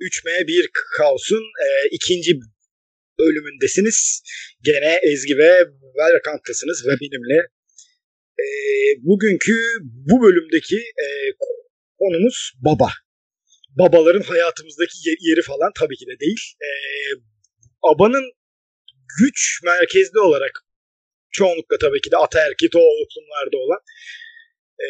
3M1 Kaos'un e, ikinci bölümündesiniz. Gene Ezgi ve Velrakant'tasınız ve benimle. E, bugünkü bu bölümdeki e, konumuz baba. Babaların hayatımızdaki yeri falan tabii ki de değil. E, babanın güç merkezli olarak çoğunlukla tabii ki de ataerkil toplumlarda olan e,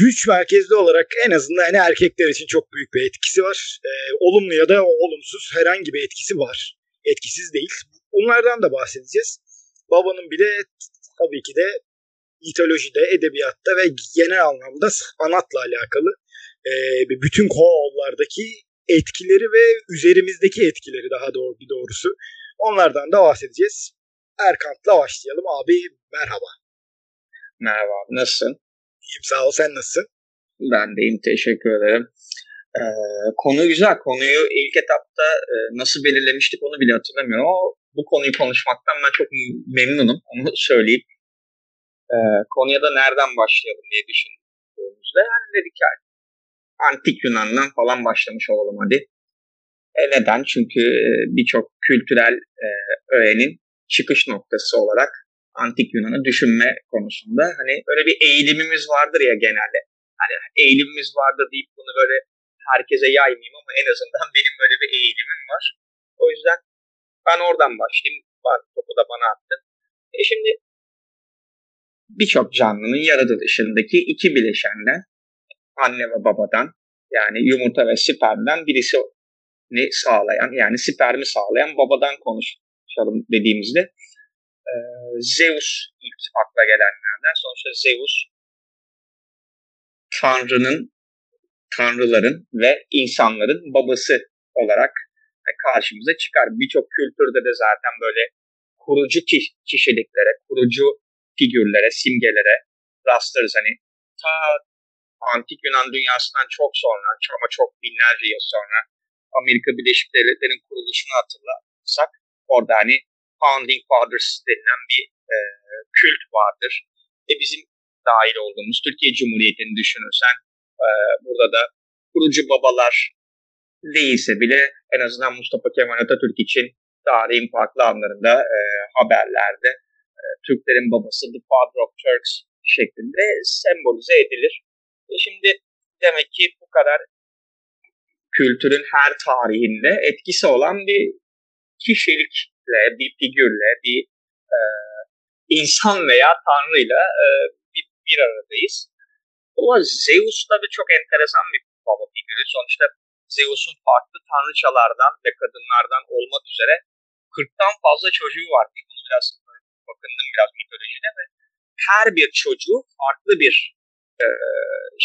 güç merkezli olarak en azından hani erkekler için çok büyük bir etkisi var. E, olumlu ya da olumsuz herhangi bir etkisi var. Etkisiz değil. Bunlardan da bahsedeceğiz. Babanın bile tabii ki de mitolojide, edebiyatta ve genel anlamda sanatla alakalı e, bütün kovalardaki etkileri ve üzerimizdeki etkileri daha doğru bir doğrusu. Onlardan da bahsedeceğiz. Erkant'la başlayalım. Abi merhaba. Merhaba abi nasılsın? İyiyim sağ ol sen nasılsın? Ben de iyiyim teşekkür ederim. Ee, konu güzel. Konuyu ilk etapta e, nasıl belirlemiştik onu bile hatırlamıyorum ama bu konuyu konuşmaktan ben çok memnunum. Onu söyleyeyim. Ee, konuya da nereden başlayalım diye düşündüğümüzde yani dedik yani antik Yunan'dan falan başlamış olalım hadi. E neden? Çünkü e, birçok kültürel e, öğenin çıkış noktası olarak antik Yunan'ı düşünme konusunda hani böyle bir eğilimimiz vardır ya genelde. Hani eğilimimiz vardır deyip bunu böyle herkese yaymayayım ama en azından benim böyle bir eğilimim var. O yüzden ben oradan başlayayım. Topu da bana attın. E şimdi birçok canlının yaratılışındaki iki bileşenden anne ve babadan yani yumurta ve spermden birisi ne sağlayan yani spermi sağlayan babadan konuşalım dediğimizde e, Zeus ilk akla gelenlerden. Sonuçta Zeus Tanrı'nın, Tanrıların ve insanların babası olarak karşımıza çıkar. Birçok kültürde de zaten böyle kurucu kişiliklere, kurucu figürlere, simgelere rastlarız. Hani ta antik Yunan dünyasından çok sonra ama çok binlerce yıl sonra Amerika Birleşik Devletleri'nin kuruluşunu hatırlarsak orada hani Founding Fathers denilen bir e, kült vardır. E bizim dahil olduğumuz Türkiye Cumhuriyeti'ni düşünürsen e, burada da kurucu babalar değilse bile en azından Mustafa Kemal Atatürk için tarihin farklı anlarında e, haberlerde e, Türklerin babası The Father of Turks şeklinde sembolize edilir. E şimdi demek ki bu kadar kültürün her tarihinde etkisi olan bir kişilikle, bir figürle, bir e, insan veya tanrıyla e, bir, bir aradayız. Ama Zeus tabii çok enteresan bir baba figürü. Sonuçta Zeus'un farklı tanrıçalardan ve kadınlardan olmak üzere 40'tan fazla çocuğu varmış. Bunu biraz bakındım biraz mitolojide ve her bir çocuğu farklı bir e,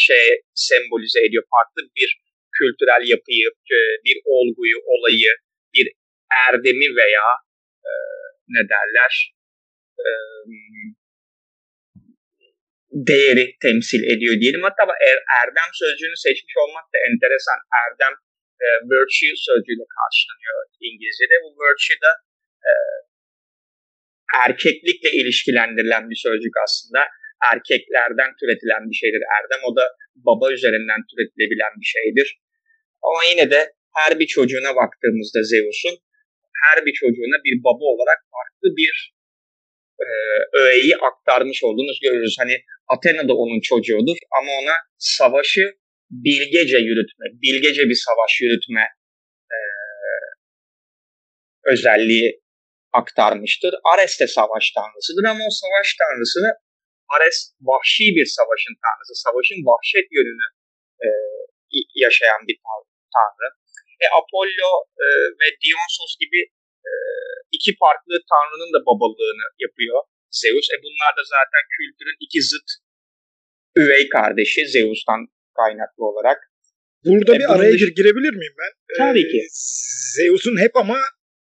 şey sembolize ediyor. Farklı bir kültürel yapıyı, e, bir olguyu, olayı, bir erdemi veya e, ne derler e, değeri temsil ediyor diyelim. Hatta er, erdem sözcüğünü seçmiş olmak da enteresan. Erdem e, virtue sözcüğüyle karşılanıyor İngilizce'de. Bu virtue da e, erkeklikle ilişkilendirilen bir sözcük aslında. Erkeklerden türetilen bir şeydir erdem. O da baba üzerinden türetilebilen bir şeydir. Ama yine de her bir çocuğuna baktığımızda Zeus'un her bir çocuğuna bir baba olarak farklı bir e, öğeyi aktarmış olduğunu görürüz. Hani Athena da onun çocuğudur ama ona savaşı bilgece yürütme, bilgece bir savaş yürütme e, özelliği aktarmıştır. Ares de savaş tanrısıdır ama o savaş tanrısını Ares vahşi bir savaşın tanrısı, savaşın vahşet yönünü e, yaşayan bir tanrı. E, Apollo e, ve Dionysos gibi iki farklı tanrının da babalığını yapıyor Zeus. E bunlar da zaten kültürün iki zıt üvey kardeşi Zeus'tan kaynaklı olarak. Burada e, bir araya dışı... girebilir miyim ben? Tabii ee, ki. Zeus'un hep ama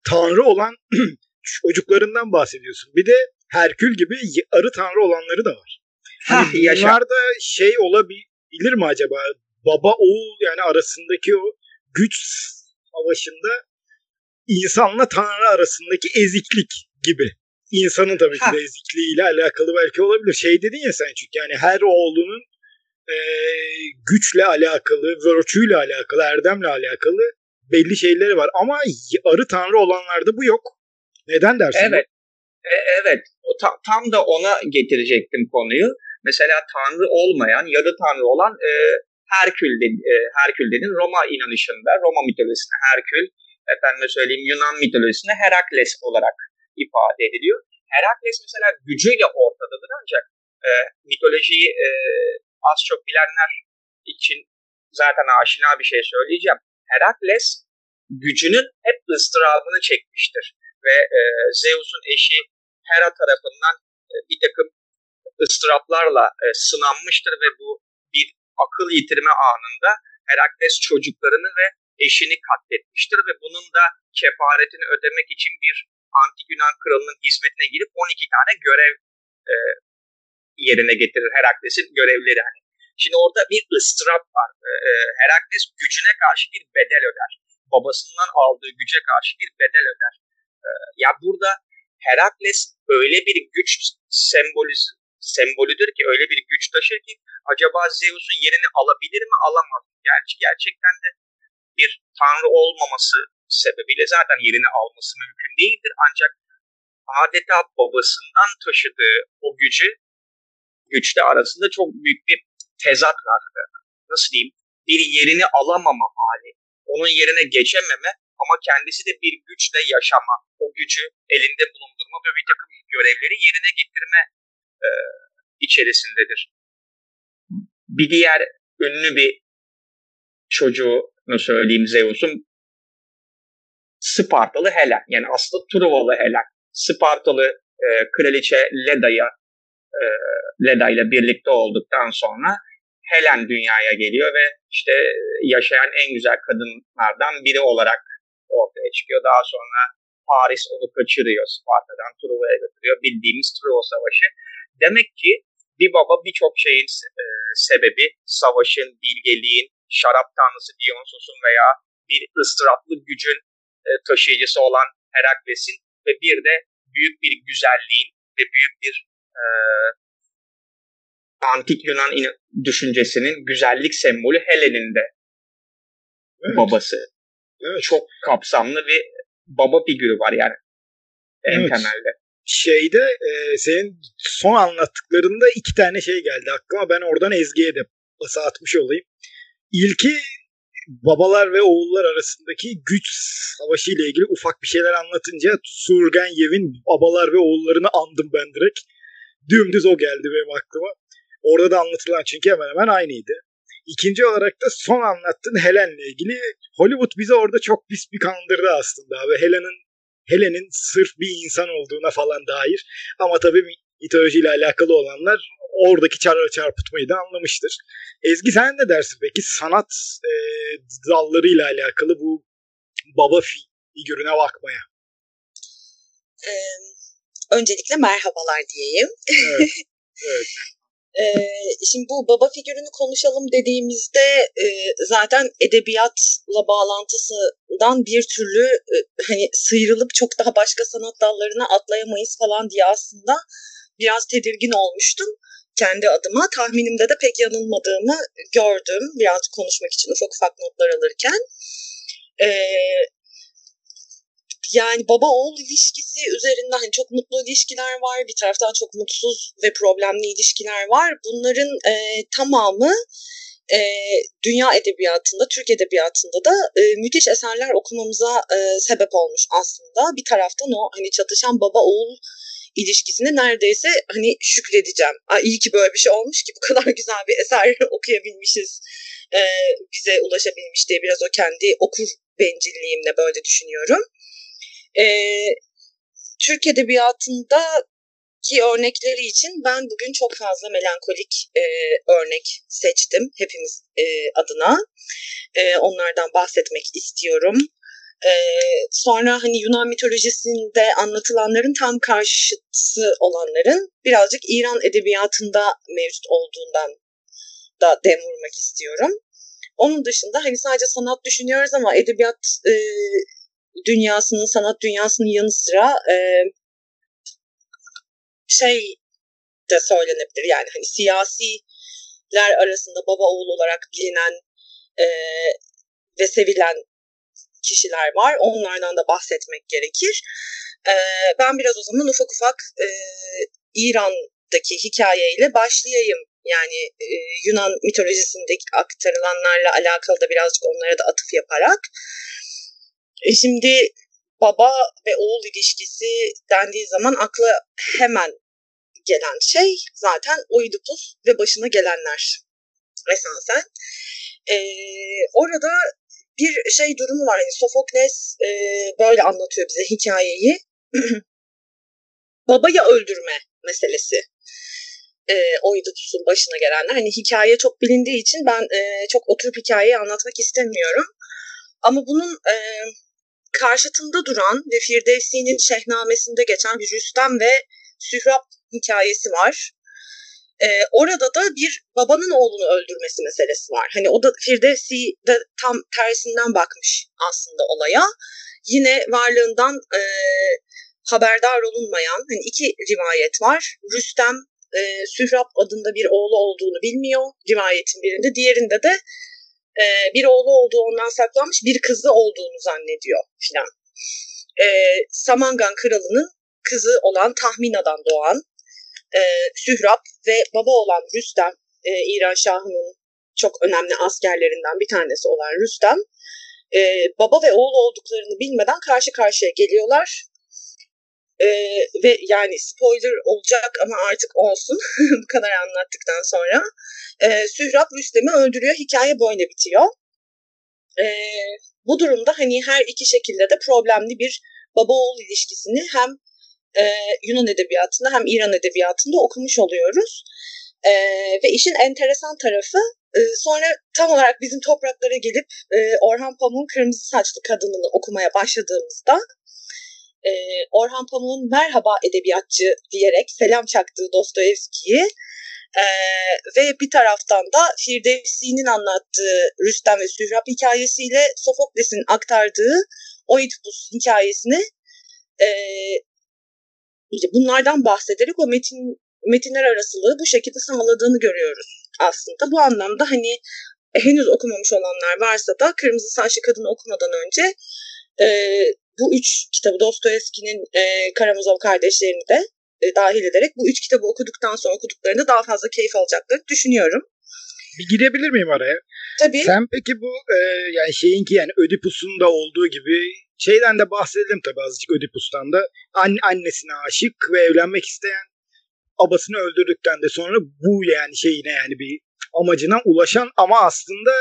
tanrı olan çocuklarından bahsediyorsun. Bir de Herkül gibi arı tanrı olanları da var. Hani ha, bunlar da şey olabilir mi acaba? Baba oğul yani arasındaki o güç savaşında insanla tanrı arasındaki eziklik gibi. İnsanın tabii ki de ezikliğiyle alakalı belki olabilir. Şey dedin ya sen çünkü yani her oğlunun e, güçle alakalı, virtüyle alakalı, erdemle alakalı belli şeyleri var ama arı tanrı olanlarda bu yok. Neden dersin? Evet. E, evet. O, ta, tam da ona getirecektim konuyu. Mesela tanrı olmayan, yarı tanrı olan e, Herkül, de, e, Herkül dedin Roma inanışında, Roma mitolojisinde Herkül, efendime söyleyeyim Yunan mitolojisinde Herakles olarak ifade ediliyor. Herakles mesela gücüyle ortadadır ancak e, mitolojiyi e, az çok bilenler için zaten aşina bir şey söyleyeceğim. Herakles gücünün hep ıstırabını çekmiştir. Ve e, Zeus'un eşi Hera tarafından e, bir takım ıstıraplarla e, sınanmıştır ve bu bir akıl yitirme anında Herakles çocuklarını ve eşini katletmiştir ve bunun da kefaretini ödemek için bir antik Yunan kralının hizmetine girip 12 tane görev e, yerine getirir Herakles'in görevleri. Hani. Şimdi orada bir ıstırap var. E, e, Herakles gücüne karşı bir bedel öder. Babasından aldığı güce karşı bir bedel öder. E, ya burada Herakles öyle bir güç semboliz, sembolüdür ki öyle bir güç taşır ki acaba Zeus'un yerini alabilir mi alamaz. Gerçi gerçekten de bir tanrı olmaması sebebiyle zaten yerini alması mümkün değildir. Ancak adeta babasından taşıdığı o gücü güçte arasında çok büyük bir tezat var. Nasıl diyeyim? Bir yerini alamama hali. Onun yerine geçememe ama kendisi de bir güçle yaşama. O gücü elinde bulundurma ve bir takım görevleri yerine getirme e, içerisindedir. Bir diğer ünlü bir çocuğunu söyleyeyim Zeus'un Spartalı Helen. Yani aslında Truvalı Helen. Spartalı e, kraliçe Leda'ya e, Leda ile birlikte olduktan sonra Helen dünyaya geliyor ve işte yaşayan en güzel kadınlardan biri olarak ortaya çıkıyor. Daha sonra Paris onu kaçırıyor Sparta'dan Truva'ya götürüyor. Bildiğimiz Truva Savaşı. Demek ki bir baba birçok şeyin e, sebebi savaşın, bilgeliğin, şarap tanrısı Dionysos'un veya bir ıstıraplı gücün e, taşıyıcısı olan Herakles'in ve bir de büyük bir güzelliğin ve büyük bir e, antik Yunan düşüncesinin güzellik sembolü Helen'in de evet. babası. Evet. Çok kapsamlı bir baba figürü var yani en evet. temelde. Şeyde e, senin son anlattıklarında iki tane şey geldi aklıma. Ben oradan Ezgi'ye de basa atmış olayım. İlki babalar ve oğullar arasındaki güç savaşı ile ilgili ufak bir şeyler anlatınca Surgenyev'in babalar ve oğullarını andım ben direkt. Dümdüz o geldi benim aklıma. Orada da anlatılan çünkü hemen hemen aynıydı. İkinci olarak da son anlattığın Helen'le ilgili Hollywood bize orada çok pis bir kandırdı aslında ve Helen'in Helen'in sırf bir insan olduğuna falan dair ama tabii mitolojiyle alakalı olanlar oradaki çar çarpıtmayı da anlamıştır. Ezgi sen ne dersin peki sanat e, dallarıyla alakalı bu baba figürüne bakmaya? Ee, öncelikle merhabalar diyeyim. Evet. evet. Ee, şimdi bu baba figürünü konuşalım dediğimizde e, zaten edebiyatla bağlantısından bir türlü e, hani sıyrılıp çok daha başka sanat dallarına atlayamayız falan diye aslında biraz tedirgin olmuştum kendi adıma. Tahminimde de pek yanılmadığımı gördüm birazcık konuşmak için ufak ufak notlar alırken. Ee, yani baba oğul ilişkisi üzerinden hani çok mutlu ilişkiler var. Bir taraftan çok mutsuz ve problemli ilişkiler var. Bunların e, tamamı e, dünya edebiyatında, Türk edebiyatında da e, müthiş eserler okumamıza e, sebep olmuş aslında. Bir taraftan o hani çatışan baba oğul ilişkisine neredeyse hani şükredeceğim. Aa, iyi ki böyle bir şey olmuş ki bu kadar güzel bir eser okuyabilmişiz, e, bize ulaşabilmiş diye biraz o kendi okur bencilliğimle böyle düşünüyorum. E, Türk Edebiyatı'nda ki örnekleri için ben bugün çok fazla melankolik e, örnek seçtim hepimiz e, adına. E, onlardan bahsetmek istiyorum. E, sonra hani Yunan mitolojisinde anlatılanların tam karşıtı olanların birazcık İran edebiyatında mevcut olduğundan da dem vurmak istiyorum. Onun dışında hani sadece sanat düşünüyoruz ama edebiyat e, dünyasının, sanat dünyasının yanı sıra e, şey de söylenebilir yani hani siyasiler arasında baba oğul olarak bilinen e, ve sevilen kişiler var. Onlardan da bahsetmek gerekir. E, ben biraz o zaman ufak ufak e, İran'daki hikayeyle başlayayım. Yani e, Yunan mitolojisindeki aktarılanlarla alakalı da birazcık onlara da atıf yaparak. E, şimdi baba ve oğul ilişkisi dendiği zaman akla hemen gelen şey zaten Oidipus ve başına gelenler esasen. Ee, orada bir şey durumu var. Yani Sofokles e, böyle anlatıyor bize hikayeyi. Babaya öldürme meselesi. E, Oidipus'un başına gelenler. Hani hikaye çok bilindiği için ben e, çok oturup hikayeyi anlatmak istemiyorum. Ama bunun e, karşıtında duran ve Firdevsi'nin Şehnamesinde geçen bir Rüstem ve Sührab hikayesi var. Ee, orada da bir babanın oğlunu öldürmesi meselesi var. Hani o da Firdevsi de tam tersinden bakmış aslında olaya. Yine varlığından e, haberdar olunmayan hani iki rivayet var. Rüstem e, Sührab adında bir oğlu olduğunu bilmiyor rivayetin birinde. Diğerinde de e, bir oğlu olduğu ondan saklanmış bir kızı olduğunu zannediyor filan. E, Samangan kralının kızı olan Tahmina'dan doğan e, Sührab ve baba olan Rüstem, e, İran Şahı'nın çok önemli askerlerinden bir tanesi olan Rüstem, e, baba ve oğul olduklarını bilmeden karşı karşıya geliyorlar. E, ve yani spoiler olacak ama artık olsun bu kadar anlattıktan sonra. E, Sührab Rüstem'i öldürüyor. Hikaye böyle bitiyor. E, bu durumda hani her iki şekilde de problemli bir baba oğul ilişkisini hem e, Yunan edebiyatında hem İran edebiyatında okumuş oluyoruz. E, ve işin enteresan tarafı e, sonra tam olarak bizim topraklara gelip e, Orhan Pamuk'un Kırmızı Saçlı Kadınını okumaya başladığımızda e, Orhan Pamuk'un merhaba edebiyatçı diyerek selam çaktığı Dostoyevski'yi e, ve bir taraftan da Firdevsi'nin anlattığı Rüstem ve Sührab hikayesiyle Sofokles'in aktardığı Oidipus hikayesini e, işte bunlardan bahsederek o metin metinler arasılığı bu şekilde sağladığını görüyoruz aslında. Bu anlamda hani henüz okumamış olanlar varsa da Kırmızı Saçlı Kadını okumadan önce e, bu üç kitabı Dostoyevski'nin e, Karamazov kardeşlerini de e, dahil ederek bu üç kitabı okuduktan sonra okuduklarında daha fazla keyif alacaklarını düşünüyorum. Bir girebilir miyim araya? Tabii. Sen peki bu e, yani şeyinki yani Ödipus'un da olduğu gibi şeyden de bahsedelim tabii azıcık Ödipus'tan da. Anne, annesine aşık ve evlenmek isteyen babasını öldürdükten de sonra bu yani şeyine yani bir amacına ulaşan ama aslında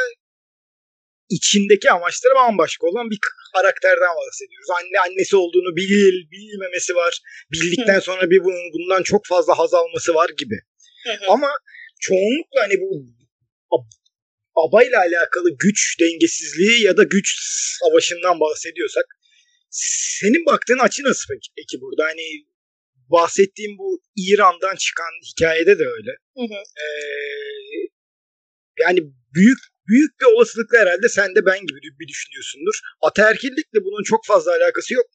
içindeki amaçları bambaşka olan bir karakterden bahsediyoruz. Anne annesi olduğunu bil, bilmemesi var. Bildikten sonra bir bunun, bundan çok fazla haz alması var gibi. Ama çoğunlukla hani bu babayla alakalı güç dengesizliği ya da güç savaşından bahsediyorsak senin baktığın açı nasıl peki, burada? Hani bahsettiğim bu İran'dan çıkan hikayede de öyle. Hı hı. Ee, yani büyük büyük bir olasılıkla herhalde sen de ben gibi bir düşünüyorsundur. Ataerkillikle bunun çok fazla alakası yok.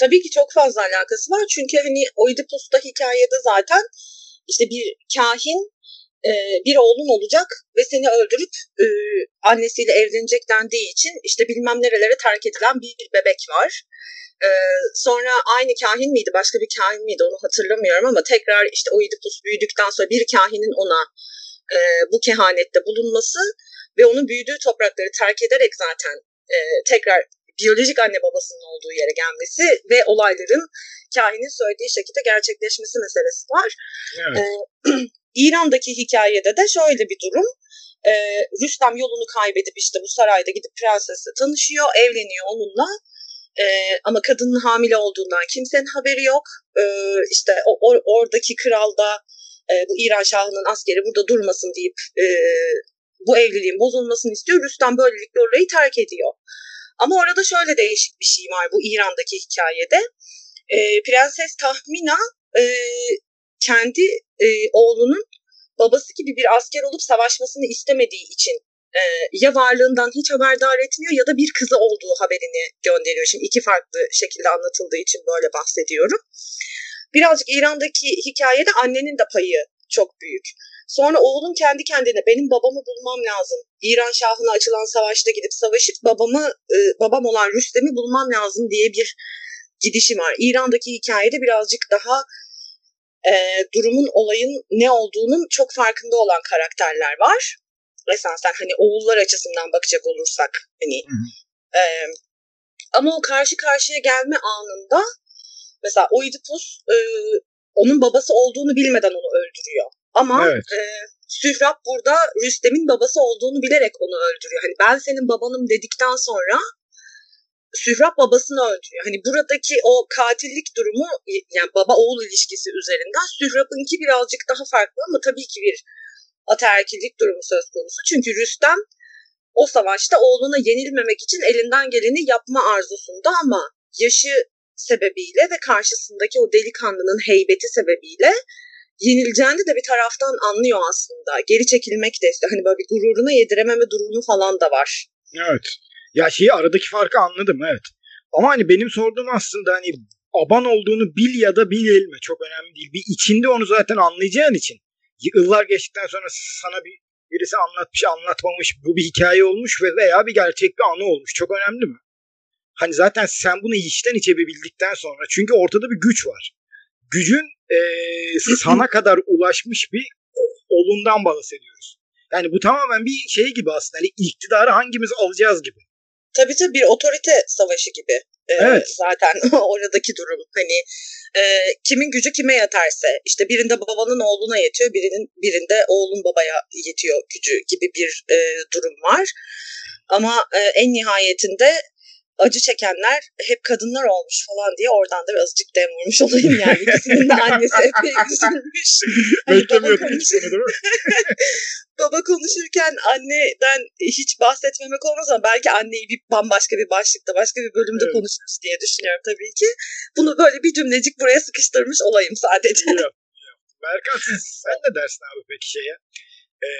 Tabii ki çok fazla alakası var. Çünkü hani Oidipus'ta hikayede zaten işte bir kahin e, bir oğlun olacak ve seni öldürüp e, annesiyle evlenecek dendiği için işte bilmem nerelere terk edilen bir bebek var. E, sonra aynı kahin miydi başka bir kahin miydi onu hatırlamıyorum ama tekrar işte Oidipus büyüdükten sonra bir kahinin ona e, bu kehanette bulunması ve onun büyüdüğü toprakları terk ederek zaten e, tekrar biyolojik anne babasının olduğu yere gelmesi ve olayların kahinin söylediği şekilde gerçekleşmesi meselesi var. Evet. E, İran'daki hikayede de şöyle bir durum. E, Rüstem yolunu kaybedip işte bu sarayda gidip prensesle tanışıyor, evleniyor onunla. E, ama kadının hamile olduğundan kimsenin haberi yok. E, işte o, or, oradaki kral da e, bu İran şahının askeri burada durmasın deyip e, bu evliliğin bozulmasını istiyor. Rüstem böylelikle orayı terk ediyor. Ama orada şöyle değişik bir şey var bu İran'daki hikayede. E, Prenses Tahmina e, kendi e, oğlunun babası gibi bir asker olup savaşmasını istemediği için e, ya varlığından hiç haberdar etmiyor ya da bir kızı olduğu haberini gönderiyor. Şimdi iki farklı şekilde anlatıldığı için böyle bahsediyorum. Birazcık İran'daki hikayede annenin de payı çok büyük. Sonra oğlum kendi kendine benim babamı bulmam lazım. İran Şahı'na açılan savaşta gidip savaşıp babamı e, babam olan Rüstem'i bulmam lazım diye bir gidişi var. İran'daki hikayede birazcık daha e, durumun olayın ne olduğunun çok farkında olan karakterler var. Esasen hani oğullar açısından bakacak olursak hani e, ama o karşı karşıya gelme anında mesela Oidipus e, onun babası olduğunu bilmeden onu öldürüyor. Ama evet. e, Sührab burada Rüstem'in babası olduğunu bilerek onu öldürüyor. Hani ben senin babanım dedikten sonra Sührab babasını öldürüyor. Hani buradaki o katillik durumu yani baba oğul ilişkisi üzerinden Sührab'ınki birazcık daha farklı ama tabii ki bir ataerkillik durumu söz konusu. Çünkü Rüstem o savaşta oğluna yenilmemek için elinden geleni yapma arzusunda ama yaşı sebebiyle ve karşısındaki o delikanlının heybeti sebebiyle yenileceğini de bir taraftan anlıyor aslında. Geri çekilmek de işte hani böyle bir gururuna yedirememe durumu falan da var. Evet. Ya şeyi aradaki farkı anladım evet. Ama hani benim sorduğum aslında hani aban olduğunu bil ya da bilme çok önemli değil. Bir içinde onu zaten anlayacağın için yıllar geçtikten sonra sana bir birisi anlatmış anlatmamış bu bir hikaye olmuş ve veya bir gerçek bir anı olmuş. Çok önemli mi? Hani zaten sen bunu içten içe bildikten sonra çünkü ortada bir güç var. Gücün e, sana kadar ulaşmış bir olundan bahsediyoruz. Yani bu tamamen bir şey gibi aslında. Hani iktidarı hangimiz alacağız gibi. Tabii tabii bir otorite savaşı gibi. Ee, evet. Zaten oradaki durum hani e, kimin gücü kime yeterse işte birinde babanın oğluna yetiyor birinin birinde oğlun babaya yetiyor gücü gibi bir e, durum var. Ama e, en nihayetinde acı çekenler hep kadınlar olmuş falan diye oradan da birazcık dem vurmuş olayım yani. İkisinin de annesi epey üzülmüş. Hani baba, konuşur... değil mi? baba konuşurken anneden hiç bahsetmemek olmaz ama belki anneyi bir bambaşka bir başlıkta başka bir bölümde evet. konuşuruz diye düşünüyorum tabii ki. Bunu böyle bir cümlecik buraya sıkıştırmış olayım sadece. Yok, Berkan sen ne dersin abi peki şeye? Ee,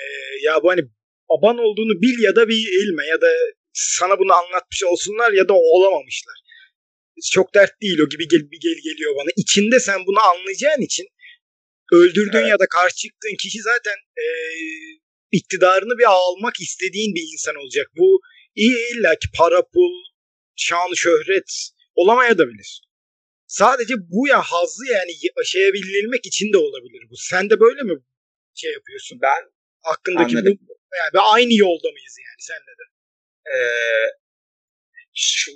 ya bu hani baban olduğunu bil ya da bilme ya da sana bunu anlatmış olsunlar ya da olamamışlar. Çok dert değil o gibi gel, gel geliyor bana. İçinde sen bunu anlayacağın için öldürdüğün evet. ya da karşı çıktığın kişi zaten e, iktidarını bir almak istediğin bir insan olacak. Bu iyi illa ki para, pul, şan, şöhret olamayabilir. Sadece bu ya hazzı yani yaşayabilmek için de olabilir bu. Sen de böyle mi şey yapıyorsun? Ben hakkındaki bu yani aynı yolda mıyız yani senle de? E,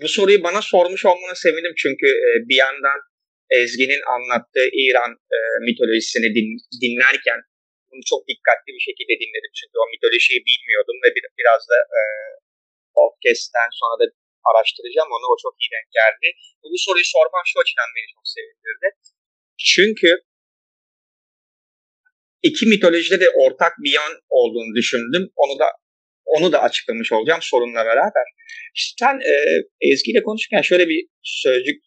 bu soruyu bana sormuş olmana sevindim çünkü e, bir yandan Ezgi'nin anlattığı İran e, mitolojisini din, dinlerken bunu çok dikkatli bir şekilde dinledim çünkü o mitolojiyi bilmiyordum ve bir, biraz da e, podcast'ten sonra da araştıracağım onu o çok iyi denk geldi. Bu soruyu sormam şu açıdan beni çok sevindirdi. Çünkü iki mitolojide de ortak bir yan olduğunu düşündüm. Onu da onu da açıklamış olacağım sorunla beraber. sen e, Ezgi ile konuşurken şöyle bir sözcük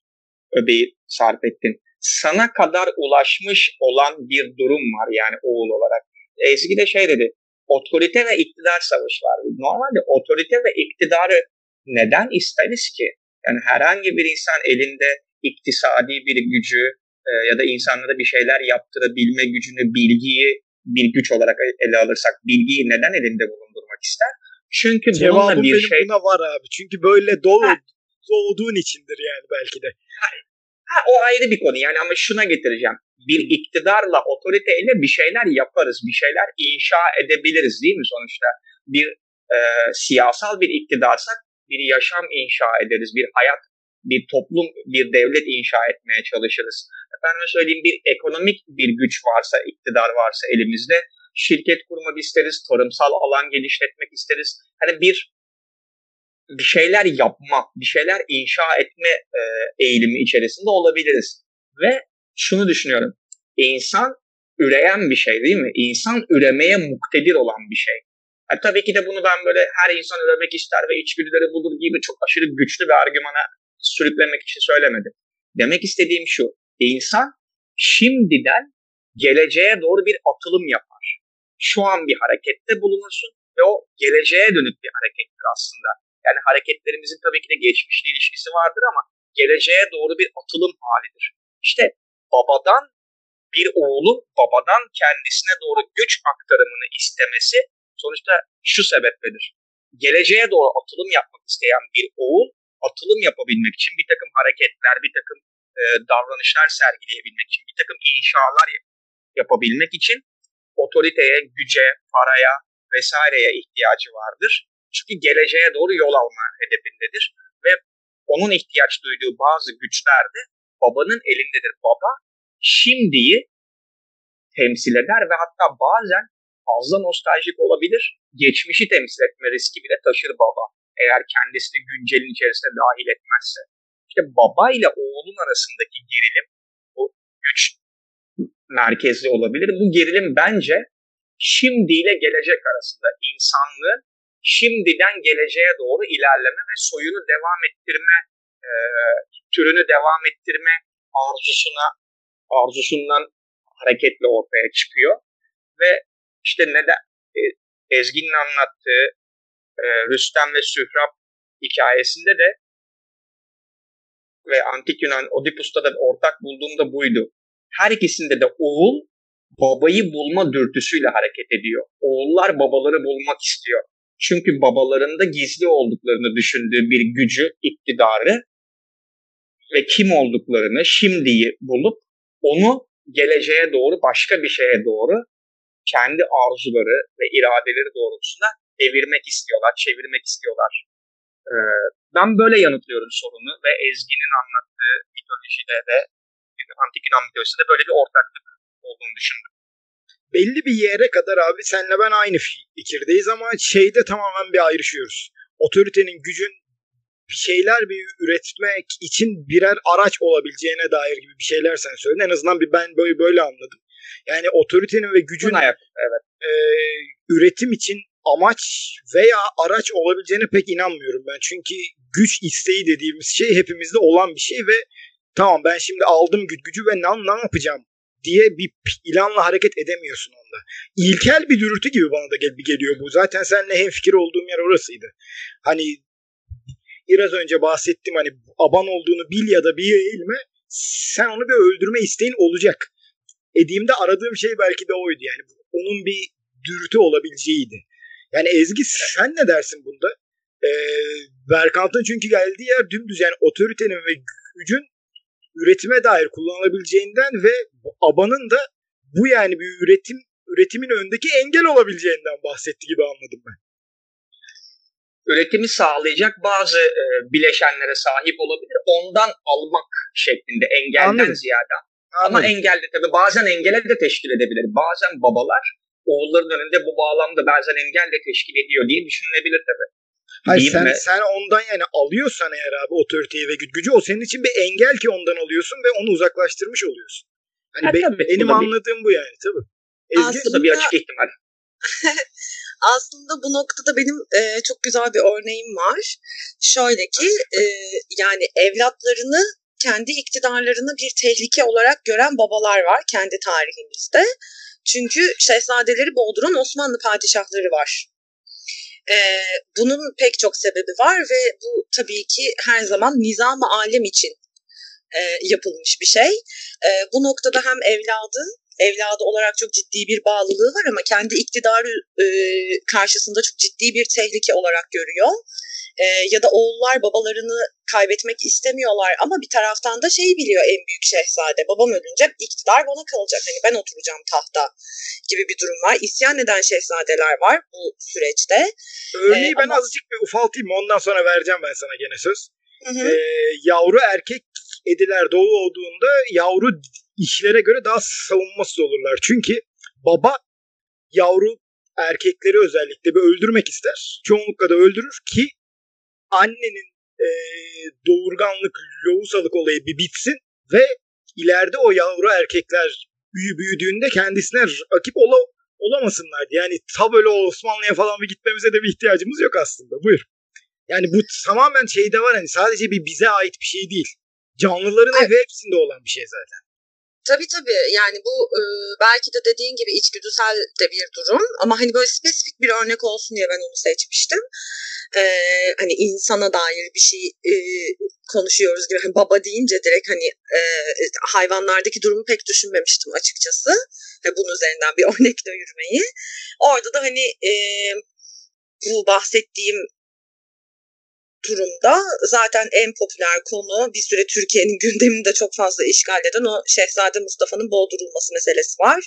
öbeği sarf ettin. Sana kadar ulaşmış olan bir durum var yani oğul olarak. Ezgi de şey dedi, otorite ve iktidar savaşı var. Normalde otorite ve iktidarı neden isteriz ki? Yani herhangi bir insan elinde iktisadi bir gücü e, ya da insanlara bir şeyler yaptırabilme gücünü, bilgiyi bir güç olarak ele alırsak bilgiyi neden elinde bulundurmak ister? Çünkü Cevabım bir benim şey... buna var abi. Çünkü böyle dolu doğduğun içindir yani belki de. Ha, ha, o ayrı bir konu yani ama şuna getireceğim. Bir iktidarla, otoriteyle bir şeyler yaparız, bir şeyler inşa edebiliriz değil mi sonuçta? Bir e, siyasal bir iktidarsak bir yaşam inşa ederiz, bir hayat, bir toplum, bir devlet inşa etmeye çalışırız. Efendim söyleyeyim bir ekonomik bir güç varsa, iktidar varsa elimizde şirket kurmak isteriz, tarımsal alan genişletmek isteriz. Hani bir bir şeyler yapma, bir şeyler inşa etme e, eğilimi içerisinde olabiliriz. Ve şunu düşünüyorum. İnsan üreyen bir şey değil mi? İnsan üremeye muktedir olan bir şey. Yani tabii ki de bunu ben böyle her insan üremek ister ve içgüdüleri budur gibi çok aşırı güçlü bir argümana sürüklemek için söylemedim. Demek istediğim şu. İnsan şimdiden geleceğe doğru bir atılım yapar şu an bir harekette bulunursun ve o geleceğe dönük bir harekettir aslında. Yani hareketlerimizin tabii ki de geçmişle ilişkisi vardır ama geleceğe doğru bir atılım halidir. İşte babadan bir oğlun babadan kendisine doğru güç aktarımını istemesi sonuçta şu sebepledir. Geleceğe doğru atılım yapmak isteyen bir oğul atılım yapabilmek için bir takım hareketler, bir takım e, davranışlar sergileyebilmek için, bir takım inşalar yapabilmek için otoriteye, güce, paraya vesaireye ihtiyacı vardır. Çünkü geleceğe doğru yol alma hedefindedir ve onun ihtiyaç duyduğu bazı güçler de babanın elindedir. Baba şimdiyi temsil eder ve hatta bazen fazla nostaljik olabilir. Geçmişi temsil etme riski bile taşır baba. Eğer kendisini güncelin içerisine dahil etmezse. İşte baba ile oğlun arasındaki gerilim bu güç merkezli olabilir. Bu gerilim bence şimdiyle gelecek arasında insanlığın şimdiden geleceğe doğru ilerleme ve soyunu devam ettirme, e, türünü devam ettirme arzusuna arzusundan hareketle ortaya çıkıyor. Ve işte neden e, Ezgi'nin anlattığı e, Rüstem ve Sührab hikayesinde de ve Antik Yunan Oedipus'ta da ortak bulduğum da buydu. Her ikisinde de oğul babayı bulma dürtüsüyle hareket ediyor. Oğullar babaları bulmak istiyor. Çünkü babalarında gizli olduklarını düşündüğü bir gücü, iktidarı ve kim olduklarını şimdiyi bulup onu geleceğe doğru başka bir şeye doğru kendi arzuları ve iradeleri doğrultusunda evirmek istiyorlar, çevirmek istiyorlar. Ee, ben böyle yanıtlıyorum sorunu ve Ezgi'nin anlattığı mitolojide de antik Yunan mitolojisinde böyle bir ortaklık olduğunu düşündüm. Belli bir yere kadar abi senle ben aynı fikirdeyiz ama şeyde tamamen bir ayrışıyoruz. Otoritenin gücün bir şeyler bir üretmek için birer araç olabileceğine dair gibi bir şeyler sen söyledin. En azından bir ben böyle böyle anladım. Yani otoritenin ve gücün ayak, evet. e, üretim için amaç veya araç olabileceğine pek inanmıyorum ben. Çünkü güç isteği dediğimiz şey hepimizde olan bir şey ve tamam ben şimdi aldım gücü ve ne, ne yapacağım diye bir planla hareket edemiyorsun onda. İlkel bir dürtü gibi bana da gel geliyor bu. Zaten seninle hem fikir olduğum yer orasıydı. Hani biraz önce bahsettim hani aban olduğunu bil ya da bilme sen onu bir öldürme isteğin olacak. Edim'de aradığım şey belki de oydu yani. Onun bir dürtü olabileceğiydi. Yani Ezgi sen ne dersin bunda? Ee, Berkant'ın çünkü geldiği yer dümdüz yani otoritenin ve gücün üretime dair kullanılabileceğinden ve abanın da bu yani bir üretim üretimin önündeki engel olabileceğinden bahsetti gibi anladım ben. Üretimi sağlayacak bazı e, bileşenlere sahip olabilir. Ondan almak şeklinde engelden Anladım. ziyade. Anladım. Ama engelde tabii bazen engele de teşkil edebilir. Bazen babalar oğulların önünde bu bağlamda bazen engel de teşkil ediyor diye düşünülebilir tabii. Hayır sen, sen ondan yani alıyorsan eğer abi otoriteyi ve gücü o senin için bir engel ki ondan alıyorsun ve onu uzaklaştırmış oluyorsun. Hani ha, be, tabii, benim anladığım bir... bu yani tabii. Ezgi, Aslında bir açık ihtimal. Aslında bu noktada benim e, çok güzel bir örneğim var. Şöyle ki e, yani evlatlarını kendi iktidarlarını bir tehlike olarak gören babalar var kendi tarihimizde. Çünkü şehzadeleri boğduran Osmanlı padişahları var. Ee, bunun pek çok sebebi var ve bu tabii ki her zaman nizam-ı alem için e, yapılmış bir şey. E, bu noktada hem evladı evladı olarak çok ciddi bir bağlılığı var ama kendi iktidarı e, karşısında çok ciddi bir tehlike olarak görüyor. E, ya da oğullar babalarını kaybetmek istemiyorlar ama bir taraftan da şeyi biliyor en büyük şehzade. Babam ölünce iktidar bana kalacak. Hani ben oturacağım tahta gibi bir durum var. İsyan eden şehzadeler var bu süreçte. Örneği ee, ben ama... azıcık bir ufaltayım ondan sonra vereceğim ben sana gene söz. Hı hı. Ee, yavru erkek ediler doğu olduğunda yavru işlere göre daha savunmasız olurlar. Çünkü baba yavru erkekleri özellikle bir öldürmek ister. Çoğunlukla da öldürür ki annenin e, doğurganlık, lohusalık olayı bir bitsin ve ileride o yavru erkekler büyü büyüdüğünde kendisine rakip ola, olamasınlar. Yani ta böyle Osmanlı'ya falan bir gitmemize de bir ihtiyacımız yok aslında. Buyur. Yani bu tamamen şeyde var hani sadece bir bize ait bir şey değil. Canlıların evet. hepsinde olan bir şey zaten. Tabii tabii yani bu e, belki de dediğin gibi içgüdüsel de bir durum ama hani böyle spesifik bir örnek olsun diye ben onu seçmiştim. E, hani insana dair bir şey e, konuşuyoruz gibi. Hani baba deyince direkt hani e, hayvanlardaki durumu pek düşünmemiştim açıkçası. Ve bunun üzerinden bir örnekle yürümeyi. Orada da hani e, bu bahsettiğim durumda zaten en popüler konu bir süre Türkiye'nin gündemini de çok fazla işgal eden o Şehzade Mustafa'nın boğdurulması meselesi var.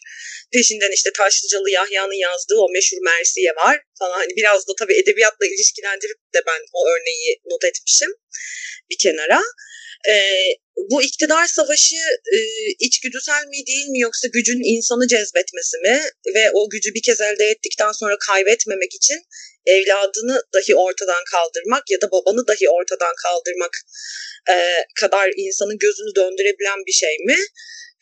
Peşinden işte Taşlıcalı Yahya'nın yazdığı o meşhur Mersiye var falan. Hani biraz da tabii edebiyatla ilişkilendirip de ben o örneği not etmişim bir kenara. Ee, bu iktidar savaşı e, içgüdüsel mi değil mi yoksa gücün insanı cezbetmesi mi ve o gücü bir kez elde ettikten sonra kaybetmemek için evladını dahi ortadan kaldırmak ya da babanı dahi ortadan kaldırmak e, kadar insanın gözünü döndürebilen bir şey mi?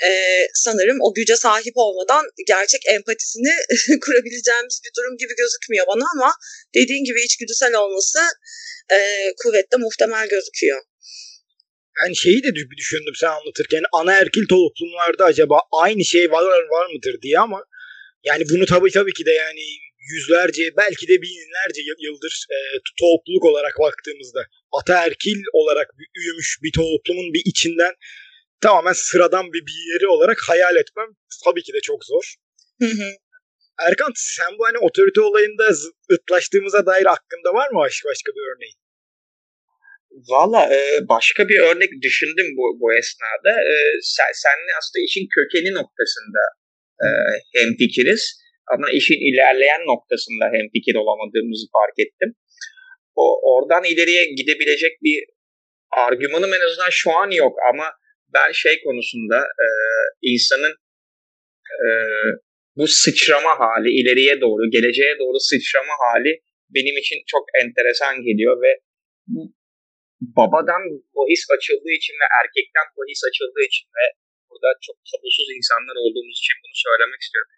E, sanırım o güce sahip olmadan gerçek empatisini kurabileceğimiz bir durum gibi gözükmüyor bana ama dediğin gibi içgüdüsel olması e, kuvvetle muhtemel gözüküyor yani şeyi de düşündüm sen anlatırken anaerkil toplumlarda acaba aynı şey var, var mıdır diye ama yani bunu tabii tabii ki de yani yüzlerce belki de binlerce yıldır e, topluluk olarak baktığımızda ataerkil olarak büyümüş bir toplumun bir içinden tamamen sıradan bir bir yeri olarak hayal etmem tabii ki de çok zor. Erkan sen bu hani otorite olayında zıtlaştığımıza dair hakkında var mı başka, başka bir örneğin? Valla e, başka bir örnek düşündüm bu, bu esnada. E, sen, senle aslında işin kökeni noktasında e, hem fikiriz. Ama işin ilerleyen noktasında hem fikir olamadığımızı fark ettim. O, oradan ileriye gidebilecek bir argümanım en azından şu an yok ama ben şey konusunda e, insanın e, bu sıçrama hali, ileriye doğru, geleceğe doğru sıçrama hali benim için çok enteresan geliyor ve babadan bahis açıldığı için ve erkekten bahis açıldığı için ve burada çok tabusuz insanlar olduğumuz için bunu söylemek istiyorum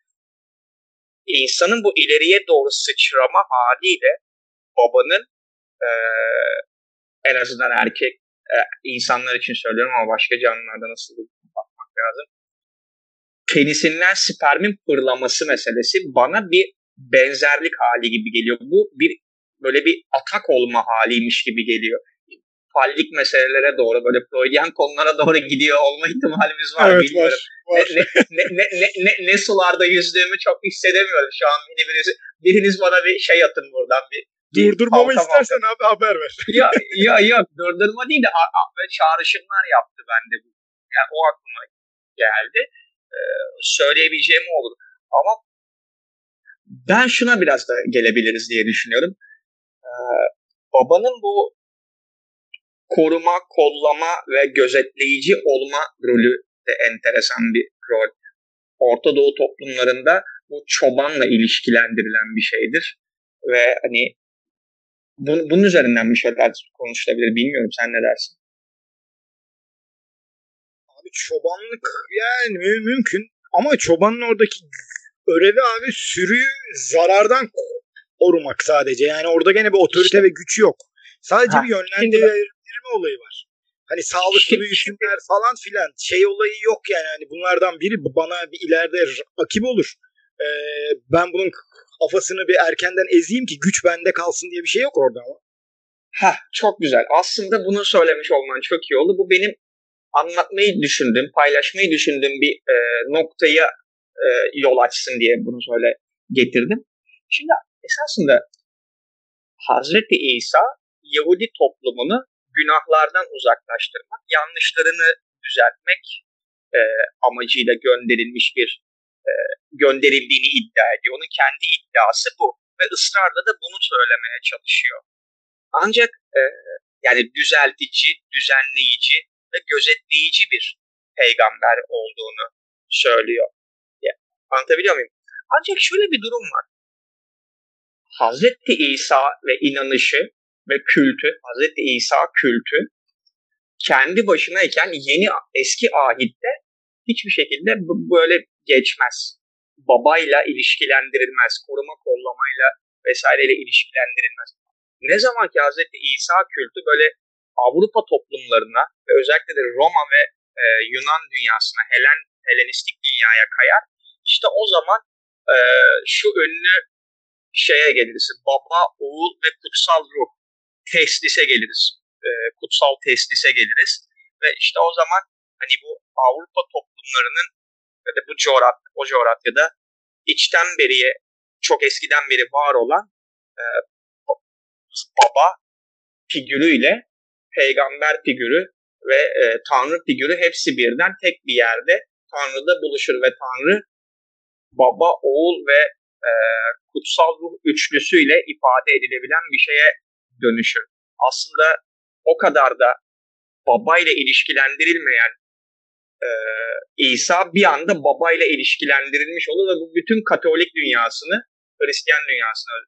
insanın bu ileriye doğru sıçrama haliyle babanın e, en azından erkek e, insanlar için söylüyorum ama başka canlılarda nasıl bakmak lazım. Penisinden spermin fırlaması meselesi bana bir benzerlik hali gibi geliyor. Bu bir böyle bir atak olma haliymiş gibi geliyor fallik meselelere doğru böyle Freudian konulara doğru gidiyor olma ihtimalimiz var evet, bilmiyorum. Var, var. Ne, ne, ne, ne, ne, sularda yüzdüğümü çok hissedemiyorum şu an. Birisi, biriniz bana bir şey atın buradan bir Durdurmamı istersen abi haber ver. ya, ya yok durdurma değil de böyle çağrışımlar yaptı bende bu. Yani o aklıma geldi. Ee, söyleyebileceğim olur. Ama ben şuna biraz da gelebiliriz diye düşünüyorum. Ee, babanın bu koruma, kollama ve gözetleyici olma rolü de enteresan bir rol. Orta Doğu toplumlarında bu çobanla ilişkilendirilen bir şeydir. Ve hani bunun, bunun üzerinden bir şeyler konuşulabilir. Bilmiyorum sen ne dersin? Abi çobanlık yani mümkün ama çobanın oradaki görevi abi sürüyü zarardan korumak sadece. Yani orada gene bir otorite işte. ve güç yok. Sadece ha, bir yönlendirme olayı var. Hani sağlıklı büyüsünler falan filan şey olayı yok yani. Hani bunlardan biri bana bir ileride rakip olur. Ee, ben bunun kafasını bir erkenden ezeyim ki güç bende kalsın diye bir şey yok orada ama. Ha çok güzel. Aslında bunu söylemiş olman çok iyi oldu. Bu benim anlatmayı düşündüğüm, paylaşmayı düşündüğüm bir e, noktaya e, yol açsın diye bunu söyle getirdim. Şimdi esasında Hazreti İsa Yahudi toplumunu günahlardan uzaklaştırmak, yanlışlarını düzeltmek e, amacıyla gönderilmiş bir e, gönderildiğini iddia ediyor. Onun kendi iddiası bu ve ısrarla da bunu söylemeye çalışıyor. Ancak e, yani düzeltici, düzenleyici ve gözetleyici bir peygamber olduğunu söylüyor. Ya, anlatabiliyor muyum? Ancak şöyle bir durum var. Hazreti İsa ve inanışı ve kültü, Hz. İsa kültü kendi başınayken yeni eski ahitte hiçbir şekilde böyle geçmez. Babayla ilişkilendirilmez, koruma kollamayla vesaireyle ilişkilendirilmez. Ne zaman ki Hz. İsa kültü böyle Avrupa toplumlarına ve özellikle de Roma ve e, Yunan dünyasına, Helen, Helenistik dünyaya kayar, işte o zaman e, şu ünlü şeye geliriz. Baba, oğul ve kutsal ruh teslise geliriz. e, kutsal teslise geliriz. Ve işte o zaman hani bu Avrupa toplumlarının ve de bu coğrafya, o coğrafyada içten beriye çok eskiden beri var olan e, baba figürüyle peygamber figürü ve e, tanrı figürü hepsi birden tek bir yerde tanrıda buluşur ve tanrı baba, oğul ve e, kutsal ruh üçlüsüyle ifade edilebilen bir şeye dönüşür. Aslında o kadar da babayla ilişkilendirilmeyen e, İsa bir anda babayla ilişkilendirilmiş olur ve bu bütün Katolik dünyasını, Hristiyan dünyasını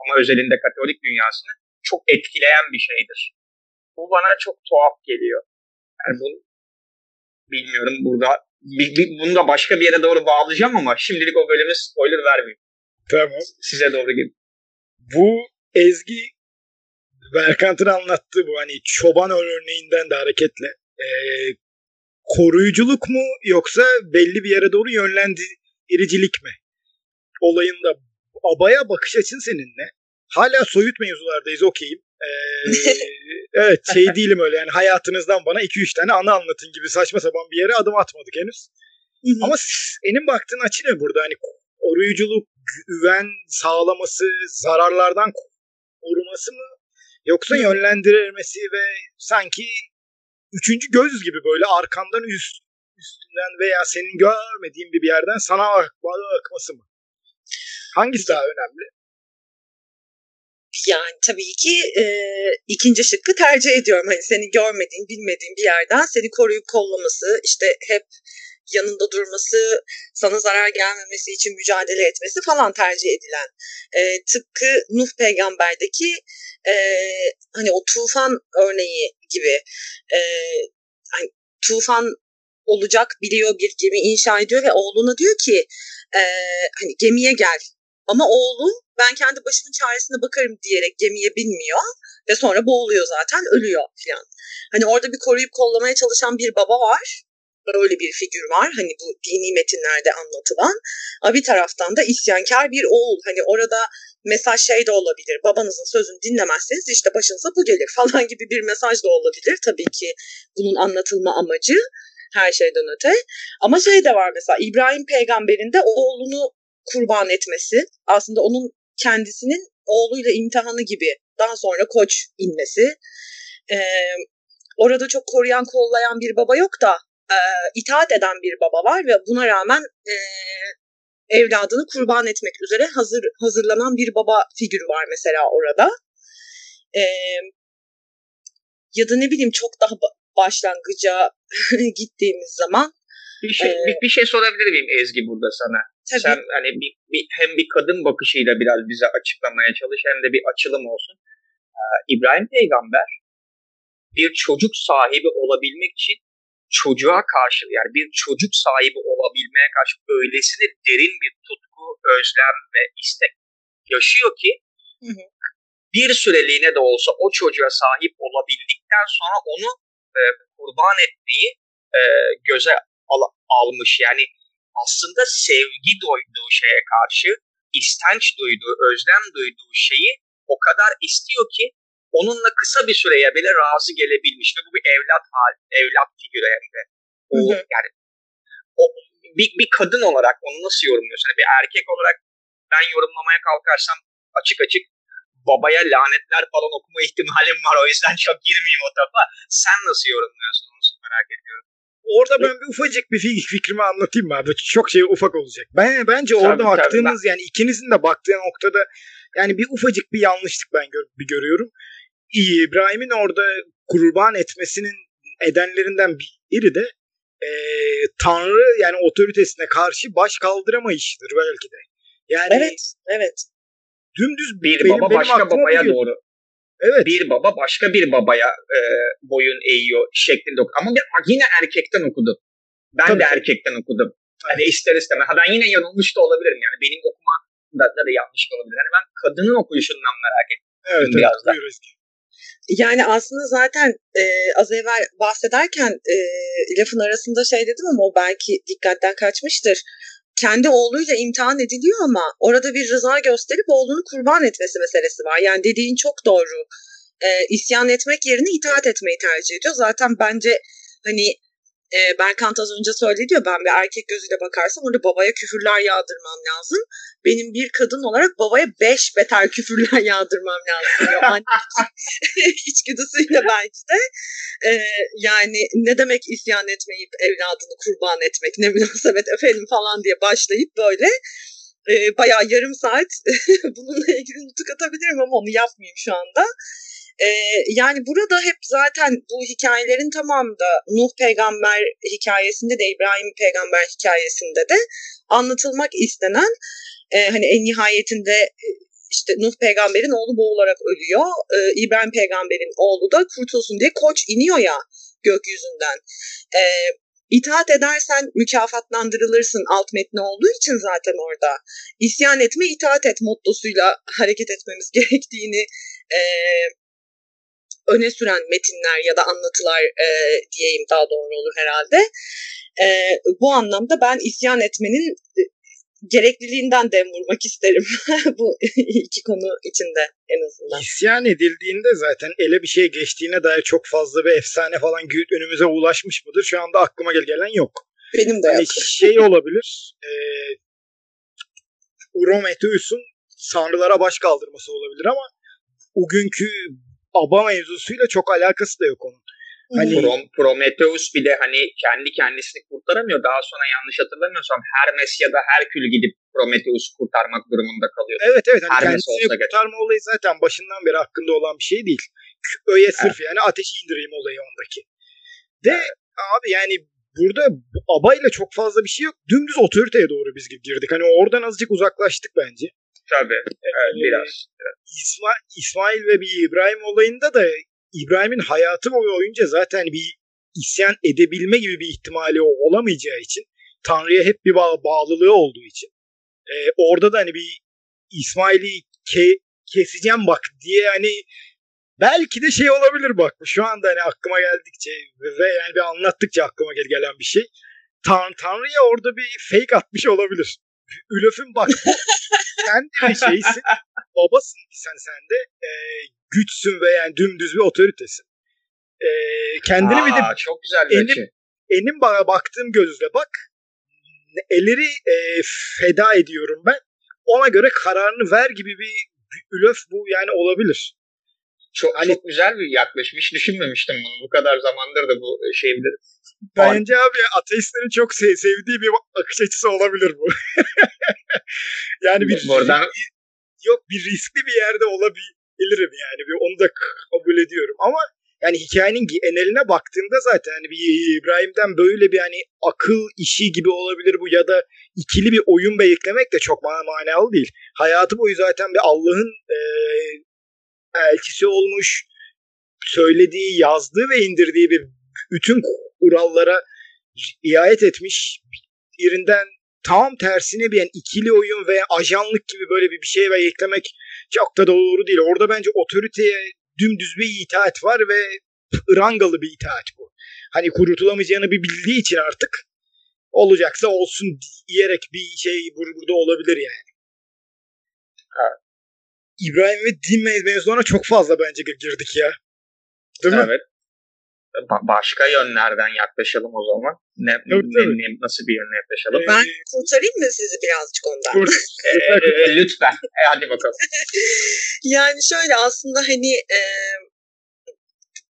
ama özelinde Katolik dünyasını çok etkileyen bir şeydir. Bu bana çok tuhaf geliyor. Yani bu bilmiyorum burada bunu da başka bir yere doğru bağlayacağım ama şimdilik o bölümü spoiler vermeyeyim. Tamam. Size doğru gidin. Bu Ezgi Berkant'ın anlattığı bu hani çoban örneğinden de hareketle e, koruyuculuk mu yoksa belli bir yere doğru yönlendiricilik mi? Olayında abaya bakış açın seninle. Hala soyut mevzulardayız okeyim. Ee, evet şey değilim öyle yani hayatınızdan bana 2-3 tane anı anlatın gibi saçma sapan bir yere adım atmadık henüz. Ama senin baktığın açı ne burada? Hani koruyuculuk, güven sağlaması, zararlardan koruması mı? Yoksa yönlendirilmesi ve sanki üçüncü göz gibi böyle arkandan üst, üstünden veya senin görmediğin bir yerden sana akması mı? Hangisi daha önemli? Yani tabii ki e, ikinci şıkkı tercih ediyorum. Hani seni görmediğin, bilmediğin bir yerden seni koruyup kollaması, işte hep yanında durması, sana zarar gelmemesi için mücadele etmesi falan tercih edilen. E, tıpkı Nuh peygamberdeki e, hani o tufan örneği gibi e, hani tufan olacak biliyor bir gemi inşa ediyor ve oğluna diyor ki e, hani gemiye gel ama oğlu ben kendi başımın çaresine bakarım diyerek gemiye binmiyor ve sonra boğuluyor zaten ölüyor falan. Hani orada bir koruyup kollamaya çalışan bir baba var. Böyle bir figür var hani bu dini metinlerde anlatılan. Bir taraftan da isyankar bir oğul. Hani orada mesaj şey de olabilir. Babanızın sözünü dinlemezseniz işte başınıza bu gelir falan gibi bir mesaj da olabilir. Tabii ki bunun anlatılma amacı her şeyden öte. Ama şey de var mesela İbrahim peygamberin de oğlunu kurban etmesi aslında onun kendisinin oğluyla imtihanı gibi daha sonra koç inmesi. Ee, orada çok koruyan kollayan bir baba yok da e, itaat eden bir baba var ve buna rağmen e, evladını kurban etmek üzere hazır hazırlanan bir baba figürü var mesela orada. E, ya da ne bileyim çok daha başlangıca gittiğimiz zaman bir şey, ee, bir, bir şey sorabilir miyim Ezgi burada sana? Tabii. Sen hani bir, bir, hem bir kadın bakışıyla biraz bize açıklamaya çalış hem de bir açılım olsun. Ee, İbrahim peygamber bir çocuk sahibi olabilmek için çocuğa karşı yani bir çocuk sahibi olabilmeye karşı öylesine derin bir tutku, özlem ve istek yaşıyor ki hı hı. bir süreliğine de olsa o çocuğa sahip olabildikten sonra onu e, kurban etmeyi e, göze al, almış. Yani aslında sevgi duyduğu şeye karşı istenç duyduğu, özlem duyduğu şeyi o kadar istiyor ki onunla kısa bir süreye bile razı gelebilmiş ve bu bir evlat hal, evlat figürü hem de. O, hı hı. yani o, bir, bir kadın olarak onu nasıl yorumluyorsun? Yani bir erkek olarak ben yorumlamaya kalkarsam açık açık babaya lanetler falan okuma ihtimalim var. O yüzden çok girmeyeyim o tarafa. Sen nasıl yorumluyorsun onu merak ediyorum. Orada ben bir ufacık bir fikrimi anlatayım mı abi? Çok şey ufak olacak. Ben bence orada tabii, baktığınız tabii. yani ikinizin de baktığı noktada yani bir ufacık bir yanlışlık ben gör, bir görüyorum. İbrahim'in orada kurban etmesinin edenlerinden biri de e, Tanrı yani otoritesine karşı baş kaldıramayışıdır belki de. Yani Evet, evet. Dümdüz bir benim, baba benim başka babaya geliyor. doğru Evet. Bir baba başka bir babaya e, boyun eğiyor şeklinde okudu. Ama bir, yine erkekten okudum. Ben Tabii. de erkekten okudum. Hani ister istemez. Ha ben yine yanılmış da olabilirim. Yani benim okuma da, da, da yanlış da olabilir. Hani ben kadının okuyuşundan merak ettim. Evet, biraz evet, da. Yani aslında zaten e, az evvel bahsederken e, lafın arasında şey dedim ama o belki dikkatten kaçmıştır kendi oğluyla imtihan ediliyor ama orada bir rıza gösterip oğlunu kurban etmesi meselesi var. Yani dediğin çok doğru. e, isyan etmek yerine itaat etmeyi tercih ediyor. Zaten bence hani e, Berkant az önce söyledi ya ben bir erkek gözüyle bakarsam orada babaya küfürler yağdırmam lazım. Benim bir kadın olarak babaya beş beter küfürler yağdırmam lazım diyor. Anne içgüdüsüyle belki de. E, yani ne demek isyan etmeyip evladını kurban etmek ne münasebet efendim falan diye başlayıp böyle e, bayağı yarım saat bununla ilgili nutuk atabilirim ama onu yapmayayım şu anda. E, yani burada hep zaten bu hikayelerin tamamında Nuh peygamber hikayesinde de İbrahim peygamber hikayesinde de anlatılmak istenen e, hani en nihayetinde işte Nuh peygamberin oğlu boğularak ölüyor. E, İbrahim peygamberin oğlu da kurtulsun diye koç iniyor ya gökyüzünden. E, İtaat edersen mükafatlandırılırsın alt metni olduğu için zaten orada. İsyan etme, itaat et mottosuyla hareket etmemiz gerektiğini e, öne süren metinler ya da anlatılar e, diyeyim daha doğru olur herhalde. E, bu anlamda ben isyan etmenin gerekliliğinden dem vurmak isterim bu iki konu içinde en azından. İsyan edildiğinde zaten ele bir şey geçtiğine dair çok fazla bir efsane falan önümüze ulaşmış mıdır? Şu anda aklıma gelen yok. Benim de hani yok. şey olabilir. E, Prometheus'un sanrılara baş kaldırması olabilir ama bugünkü aba mevzusuyla çok alakası da yok onun. Hani Prom, Prometheus bir de hani kendi kendisini kurtaramıyor. Daha sonra yanlış hatırlamıyorsam Hermes ya da Herkül gidip Prometheus'u kurtarmak durumunda kalıyor. Evet evet. Hani Hermes kendisini kurtarma olayı zaten başından beri hakkında olan bir şey değil. Öyle sırf evet. yani ateş indireyim olayı ondaki. De evet. abi yani burada abayla çok fazla bir şey yok. Dümdüz otoriteye doğru biz girdik. Hani oradan azıcık uzaklaştık bence. Tabii. Evet, ee, biraz. Evet. İsma, İsmail ve bir İbrahim olayında da İbrahim'in hayatı boyunca zaten bir isyan edebilme gibi bir ihtimali olamayacağı için Tanrı'ya hep bir bağ bağlılığı olduğu için e, orada da hani bir İsmail'i ke keseceğim bak diye hani belki de şey olabilir bak şu anda hani aklıma geldikçe ve yani bir anlattıkça aklıma gelen bir şey Tan Tanrı'ya orada bir fake atmış olabilir. Ülöf'ün bak sen de bir şeysin babasın sen sen de e, güçsün ve yani dümdüz bir otoritesin. E, kendini Aa, bir de çok güzel bir enim, enim bana baktığım gözle bak eleri e, feda ediyorum ben. Ona göre kararını ver gibi bir, ülöf bu yani olabilir. Çok, hani, çok güzel bir yaklaşım. Hiç düşünmemiştim bunu. Bu kadar zamandır da bu şey bilir. Bence abi ateistlerin çok sev- sevdiği bir bakış açısı olabilir bu. yani bir Buradan... yok bir riskli bir yerde olabilirim yani. Bir onu da kabul ediyorum ama yani hikayenin geneline baktığımda zaten hani bir İbrahim'den böyle bir hani akıl işi gibi olabilir bu ya da ikili bir oyun beklemek de çok man manalı değil. Hayatı boyu zaten bir Allah'ın e, elçisi olmuş, söylediği, yazdığı ve indirdiği bir bütün kurallara riayet etmiş birinden tam tersine bir yani ikili oyun veya ajanlık gibi böyle bir, bir şey ve eklemek çok da doğru değil. Orada bence otoriteye dümdüz bir itaat var ve rangalı bir itaat bu. Hani kurutulamayacağını bir bildiği için artık olacaksa olsun diyerek bir şey burada olabilir yani. Evet. İbrahim ve din mevzularına çok fazla bence girdik ya. Değil mi? Evet. Ba- başka yönlerden yaklaşalım o zaman. Ne, evet, ne, ne nasıl bir yönle yaklaşalım? Ee, ben kurtarayım mı sizi birazcık ondan? Kurt, ee, lütfen. E, hadi bakalım. yani şöyle aslında hani e,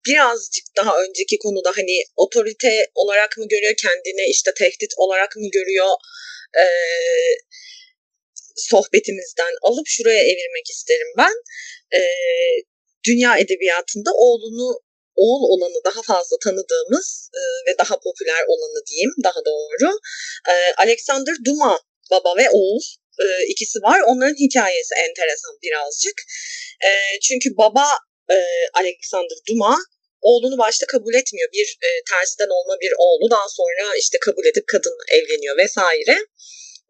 birazcık daha önceki konuda hani otorite olarak mı görüyor kendini işte tehdit olarak mı görüyor e, sohbetimizden alıp şuraya evirmek isterim ben. E, dünya edebiyatında oğlunu oğul olanı daha fazla tanıdığımız e, ve daha popüler olanı diyeyim daha doğru. E, Alexander Duma baba ve oğul e, ikisi var. Onların hikayesi enteresan birazcık. E, çünkü baba e, Alexander Duma oğlunu başta kabul etmiyor. Bir e, tersiden olma bir oğlu daha sonra işte kabul edip kadın evleniyor vesaire.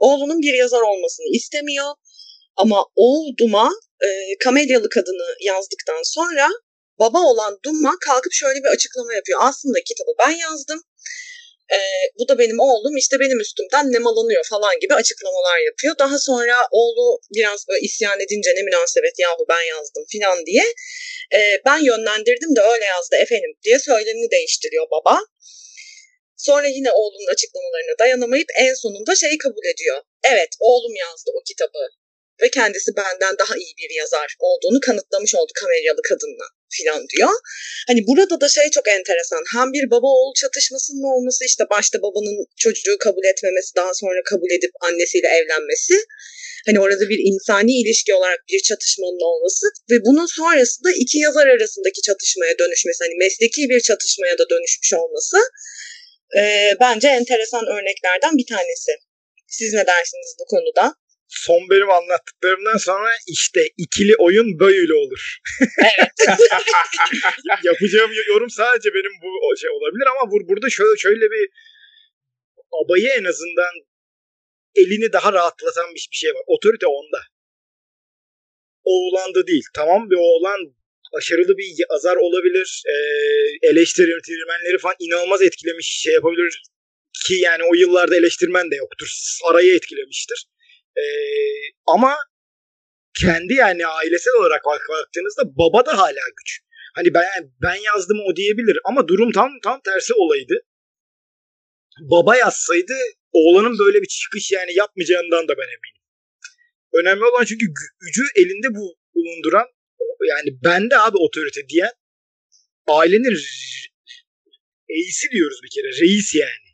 Oğlunun bir yazar olmasını istemiyor. Ama oğul Duma e, Kamelyalı kadını yazdıktan sonra baba olan Duma kalkıp şöyle bir açıklama yapıyor. Aslında kitabı ben yazdım. e, bu da benim oğlum işte benim üstümden nemalanıyor falan gibi açıklamalar yapıyor. Daha sonra oğlu biraz böyle isyan edince ne münasebet yahu ben yazdım filan diye e, ben yönlendirdim de öyle yazdı efendim diye söylemini değiştiriyor baba. Sonra yine oğlunun açıklamalarına dayanamayıp en sonunda şeyi kabul ediyor. Evet oğlum yazdı o kitabı ve kendisi benden daha iyi bir yazar olduğunu kanıtlamış oldu Kameryalı kadınla filan diyor. Hani burada da şey çok enteresan. Hem bir baba oğul çatışmasının olması işte başta babanın çocuğu kabul etmemesi daha sonra kabul edip annesiyle evlenmesi. Hani orada bir insani ilişki olarak bir çatışmanın olması ve bunun sonrasında iki yazar arasındaki çatışmaya dönüşmesi. Hani mesleki bir çatışmaya da dönüşmüş olması e, bence enteresan örneklerden bir tanesi. Siz ne dersiniz bu konuda? son benim anlattıklarımdan sonra işte ikili oyun böyle olur. Evet. Yapacağım yorum sadece benim bu şey olabilir ama burada şöyle şöyle bir abayı en azından elini daha rahatlatan bir şey var. Otorite onda. Oğlanda değil. Tamam bir oğlan başarılı bir yazar olabilir. E, eleştirmenleri falan inanılmaz etkilemiş şey yapabilir ki yani o yıllarda eleştirmen de yoktur. Sarayı etkilemiştir. E, ama kendi yani ailesel olarak baktığınızda baba da hala güç. Hani ben ben yazdım o diyebilir ama durum tam tam tersi olaydı. Baba yazsaydı oğlanın böyle bir çıkış yani yapmayacağından da ben eminim. Önemli olan çünkü gücü elinde bu bulunduran yani bende abi otorite diyen ailenin reisi diyoruz bir kere. Reis yani.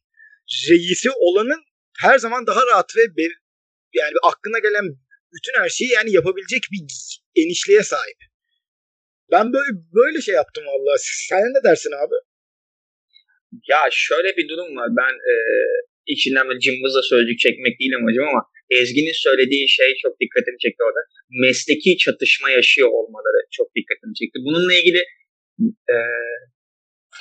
Reisi olanın her zaman daha rahat ve yani aklına gelen bütün her şeyi yani yapabilecek bir enişliğe sahip. Ben böyle böyle şey yaptım vallahi. Sen ne dersin abi? Ya şöyle bir durum var. Ben e, içinden böyle cımbızla sözcük çekmek değil amacım ama Ezgi'nin söylediği şey çok dikkatimi çekti orada. Mesleki çatışma yaşıyor olmaları çok dikkatimi çekti. Bununla ilgili e,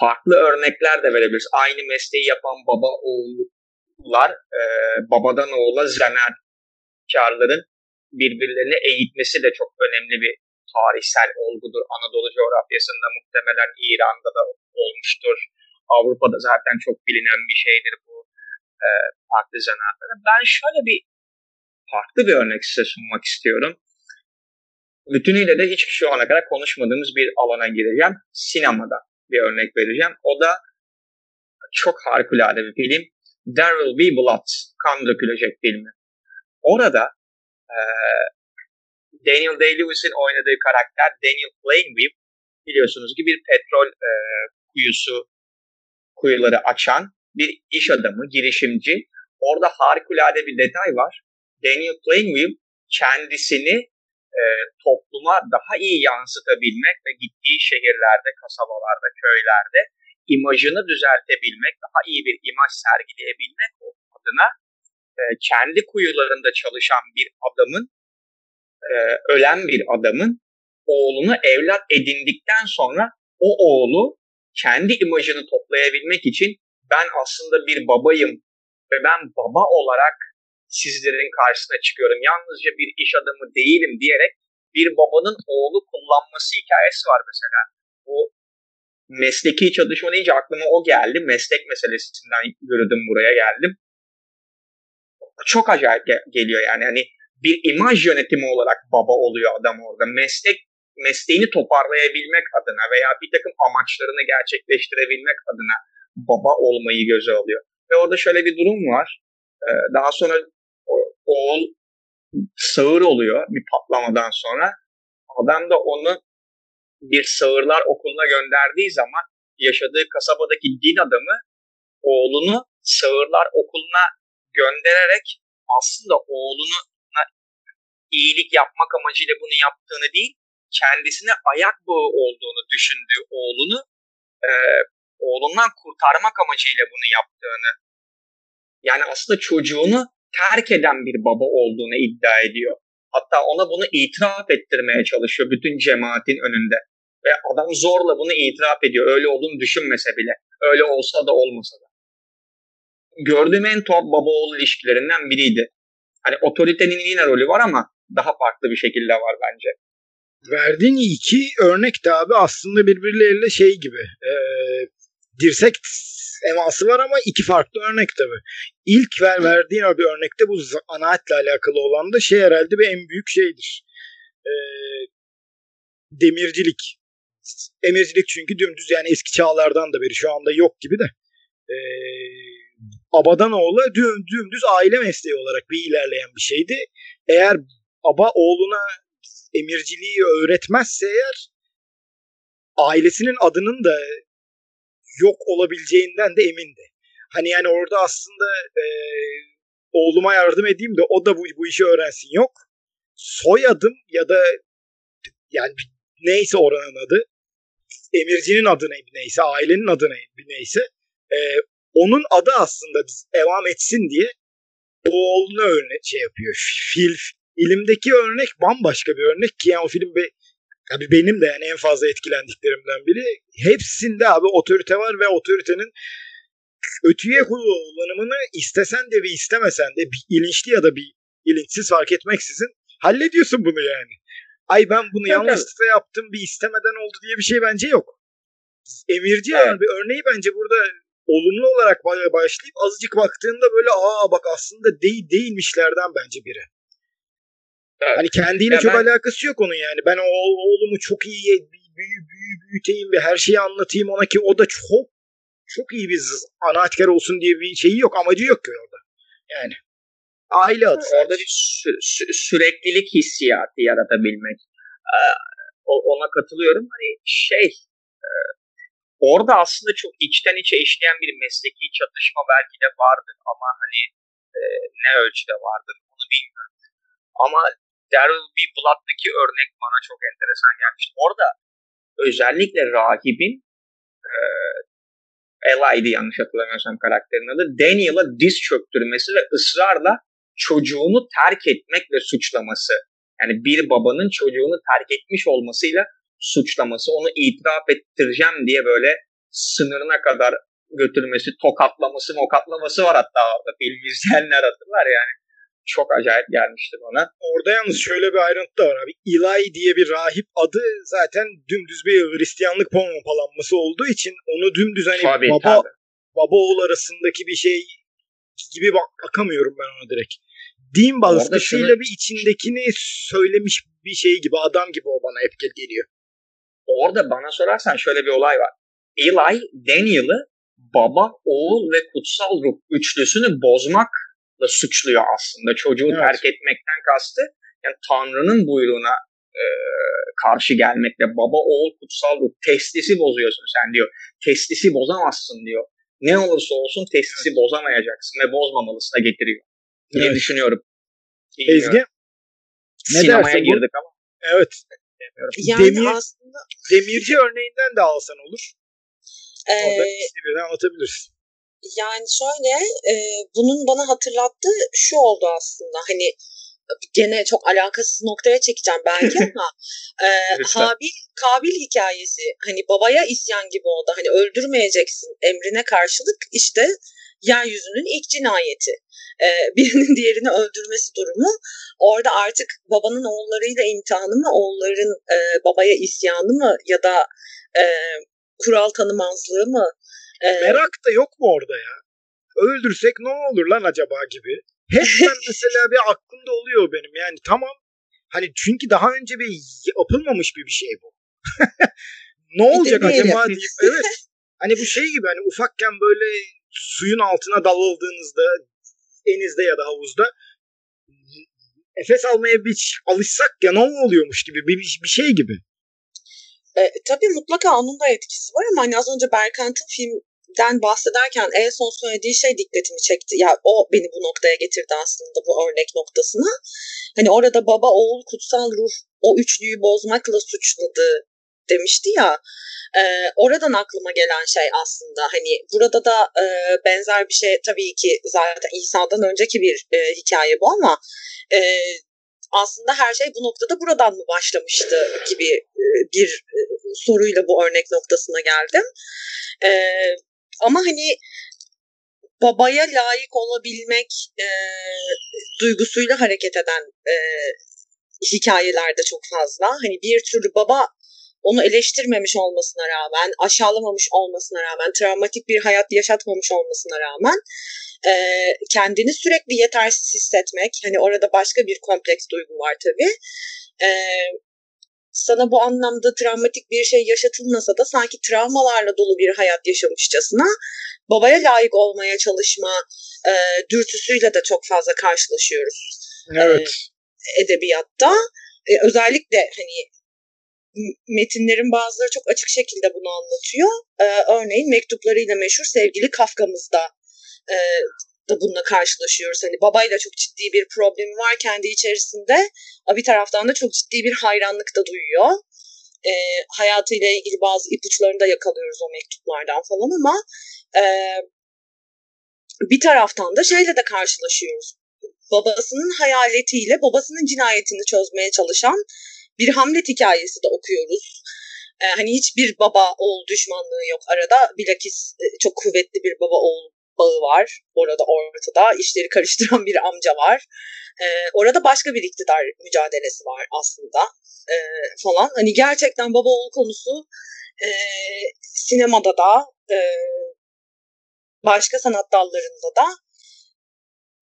farklı örnekler de verebiliriz. Aynı mesleği yapan baba oğullar e, babadan oğula zanaat karların birbirlerini eğitmesi de çok önemli bir tarihsel olgudur. Anadolu coğrafyasında muhtemelen İran'da da olmuştur. Avrupa'da zaten çok bilinen bir şeydir bu e, farklı zanaatlara. Ben şöyle bir farklı bir örnek size sunmak istiyorum. Bütünüyle de hiç şu ana kadar konuşmadığımız bir alana gireceğim. Sinemada bir örnek vereceğim. O da çok harikulade bir film. There Will Be Blood. Kan dökülecek filmi. Orada e, Daniel Day-Lewis'in oynadığı karakter Daniel Plainview biliyorsunuz ki bir petrol e, kuyusu kuyuları açan bir iş adamı, girişimci. Orada harikulade bir detay var. Daniel Plainview kendisini e, topluma daha iyi yansıtabilmek ve gittiği şehirlerde, kasabalarda, köylerde imajını düzeltebilmek, daha iyi bir imaj sergileyebilmek adına e, kendi kuyularında çalışan bir adamın, e, ölen bir adamın oğlunu evlat edindikten sonra o oğlu kendi imajını toplayabilmek için ben aslında bir babayım ve ben baba olarak sizlerin karşısına çıkıyorum. Yalnızca bir iş adamı değilim diyerek bir babanın oğlu kullanması hikayesi var mesela. Bu mesleki çalışma deyince aklıma o geldi. Meslek meselesinden yürüdüm buraya geldim çok acayip geliyor yani. Hani bir imaj yönetimi olarak baba oluyor adam orada. Meslek mesleğini toparlayabilmek adına veya bir takım amaçlarını gerçekleştirebilmek adına baba olmayı göze alıyor. Ve orada şöyle bir durum var. Ee, daha sonra oğul sağır oluyor bir patlamadan sonra. Adam da onu bir sağırlar okuluna gönderdiği zaman yaşadığı kasabadaki din adamı oğlunu sağırlar okuluna göndererek aslında oğlunu iyilik yapmak amacıyla bunu yaptığını değil, kendisine ayak bağı olduğunu düşündüğü oğlunu e, oğlundan kurtarmak amacıyla bunu yaptığını yani aslında çocuğunu terk eden bir baba olduğunu iddia ediyor. Hatta ona bunu itiraf ettirmeye çalışıyor bütün cemaatin önünde. Ve adam zorla bunu itiraf ediyor. Öyle olduğunu düşünmese bile. Öyle olsa da olmasa da gördüğüm en tuhaf baba oğul ilişkilerinden biriydi. Hani otoritenin yine rolü var ama daha farklı bir şekilde var bence. Verdiğin iki örnek de abi aslında birbirleriyle şey gibi. E, dirsek eması var ama iki farklı örnek tabii. İlk ver, verdiğin bir örnekte bu zanaatle alakalı olan da şey herhalde bir en büyük şeydir. Ee, demircilik. Emircilik çünkü dümdüz yani eski çağlardan da beri şu anda yok gibi de. Ee, abadan oğula dümdüz aile mesleği olarak bir ilerleyen bir şeydi. Eğer aba oğluna emirciliği öğretmezse eğer ailesinin adının da yok olabileceğinden de emindi. Hani yani orada aslında e, oğluma yardım edeyim de o da bu, bu işi öğrensin yok. Soyadım ya da yani neyse oranın adı emircinin adı neyse ailenin adı neyse e, onun adı aslında devam etsin diye oğluna örnek şey yapıyor. Fil, ilimdeki örnek bambaşka bir örnek ki yani o film bir Abi benim de yani en fazla etkilendiklerimden biri. Hepsinde abi otorite var ve otoritenin ötüye kullanımını istesen de ve istemesen de bir ilinçli ya da bir ilinçsiz fark etmeksizin hallediyorsun bunu yani. Ay ben bunu yanlışlıkla yaptım bir istemeden oldu diye bir şey bence yok. Emirci evet. yani bir örneği bence burada olumlu olarak başlayıp azıcık baktığında böyle aa bak aslında değil değilmişlerden bence biri. Evet. Hani kendiyle ya çok ben... alakası yok onun yani. Ben o oğlumu çok iyi büyü, büyü, büyüteyim ve her şeyi anlatayım ona ki o da çok çok iyi bir anahtar olsun diye bir şeyi yok. Amacı yok ki orada. Yani aile adı. Orada bir sü- sü- süreklilik hissiyatı yaratabilmek. Ee, ona katılıyorum. Hani şey e, orada aslında çok içten içe işleyen bir mesleki çatışma belki de vardır ama hani e, ne ölçüde vardır onu bilmiyorum. Ama Daryl B. Blood'daki örnek bana çok enteresan gelmişti. Orada özellikle rahibin e, Eli'di yanlış hatırlamıyorsam karakterin adı. Daniel'a diz çöktürmesi ve ısrarla çocuğunu terk etmekle suçlaması. Yani bir babanın çocuğunu terk etmiş olmasıyla suçlaması, onu itiraf ettireceğim diye böyle sınırına kadar götürmesi, tokatlaması, mokatlaması var hatta orada. Film izleyenler hatırlar yani çok acayip gelmişti bana. Orada yalnız şöyle bir ayrıntı da var abi. Eli diye bir rahip adı zaten dümdüz bir Hristiyanlık pompalanması olduğu için onu dümdüz hani tabii, baba tabii. baba oğul arasındaki bir şey gibi bak bakamıyorum ben ona direkt. Din baskısıyla şunu... bir içindekini söylemiş bir şey gibi adam gibi o bana hep geliyor. Orada bana sorarsan şöyle bir olay var. Eli Daniel'ı baba, oğul ve kutsal ruh üçlüsünü bozmak da suçluyor aslında. Çocuğu evet. terk etmekten kastı yani Tanrı'nın buyruğuna e, karşı gelmekle baba oğul kutsal ruh testisi bozuyorsun sen diyor. Testisi bozamazsın diyor. Ne olursa olsun testisi evet. bozamayacaksın ve bozmamalısına getiriyor diye evet. düşünüyorum. Bilmiyorum. Ezgi ne Sinemaya girdik bu? ama. Evet. Yani Demir, aslında... Demirci örneğinden de alsan olur. Ee, birden anlatabilirsin. Yani şöyle e, bunun bana hatırlattığı şu oldu aslında. Hani gene çok alakasız noktaya çekeceğim belki ama e, Habil Kabil hikayesi hani babaya isyan gibi oldu. Hani öldürmeyeceksin emrine karşılık işte yeryüzünün ilk cinayeti. E, birinin diğerini öldürmesi durumu. Orada artık babanın oğullarıyla imtihanı mı oğulların e, babaya isyanı mı ya da e, kural tanımazlığı mı ee, Merak da yok mu orada ya? Öldürsek ne olur lan acaba gibi. Hep ben mesela bir aklımda oluyor benim yani tamam. Hani çünkü daha önce bir yapılmamış bir bir şey bu. ne olacak acaba diye. Evet. Hani bu şey gibi hani ufakken böyle suyun altına dalıldığınızda denizde ya da havuzda nefes almaya bir alışsak ya ne oluyormuş gibi bir, bir şey gibi. E, tabii mutlaka onun da etkisi var ama hani az önce Berkant'ın filmden bahsederken en son söylediği şey dikkatimi çekti. Ya o beni bu noktaya getirdi aslında bu örnek noktasına. Hani orada baba oğul kutsal ruh o üçlüyü bozmakla suçladı demişti ya. E, oradan aklıma gelen şey aslında hani burada da e, benzer bir şey tabii ki zaten İsa'dan önceki bir e, hikaye bu ama e, aslında her şey bu noktada buradan mı başlamıştı gibi e, bir e, soruyla bu örnek noktasına geldim. E, ama hani babaya layık olabilmek e, duygusuyla hareket eden e, hikayelerde çok fazla. Hani bir türlü baba onu eleştirmemiş olmasına rağmen, aşağılamamış olmasına rağmen, travmatik bir hayat yaşatmamış olmasına rağmen e, kendini sürekli yetersiz hissetmek, hani orada başka bir kompleks duygu var tabii. E, sana bu anlamda travmatik bir şey yaşatılmasa da sanki travmalarla dolu bir hayat yaşamışçasına babaya layık olmaya çalışma e, dürtüsüyle de çok fazla karşılaşıyoruz. Evet. E, edebiyatta. E, özellikle hani metinlerin bazıları çok açık şekilde bunu anlatıyor. E, örneğin mektuplarıyla meşhur sevgili Kafka'mızda e, da bununla karşılaşıyoruz. Hani babayla çok ciddi bir problemi var kendi içerisinde. Bir taraftan da çok ciddi bir hayranlık da duyuyor. E, hayatıyla ilgili bazı ipuçlarını da yakalıyoruz o mektuplardan falan ama e, bir taraftan da şeyle de karşılaşıyoruz. Babasının hayaletiyle babasının cinayetini çözmeye çalışan bir Hamlet hikayesi de okuyoruz. Ee, hani hiçbir baba oğul düşmanlığı yok arada. Bilakis e, çok kuvvetli bir baba oğul bağı var orada ortada. işleri karıştıran bir amca var. Ee, orada başka bir iktidar mücadelesi var aslında ee, falan. Hani gerçekten baba oğul konusu e, sinemada da e, başka sanat dallarında da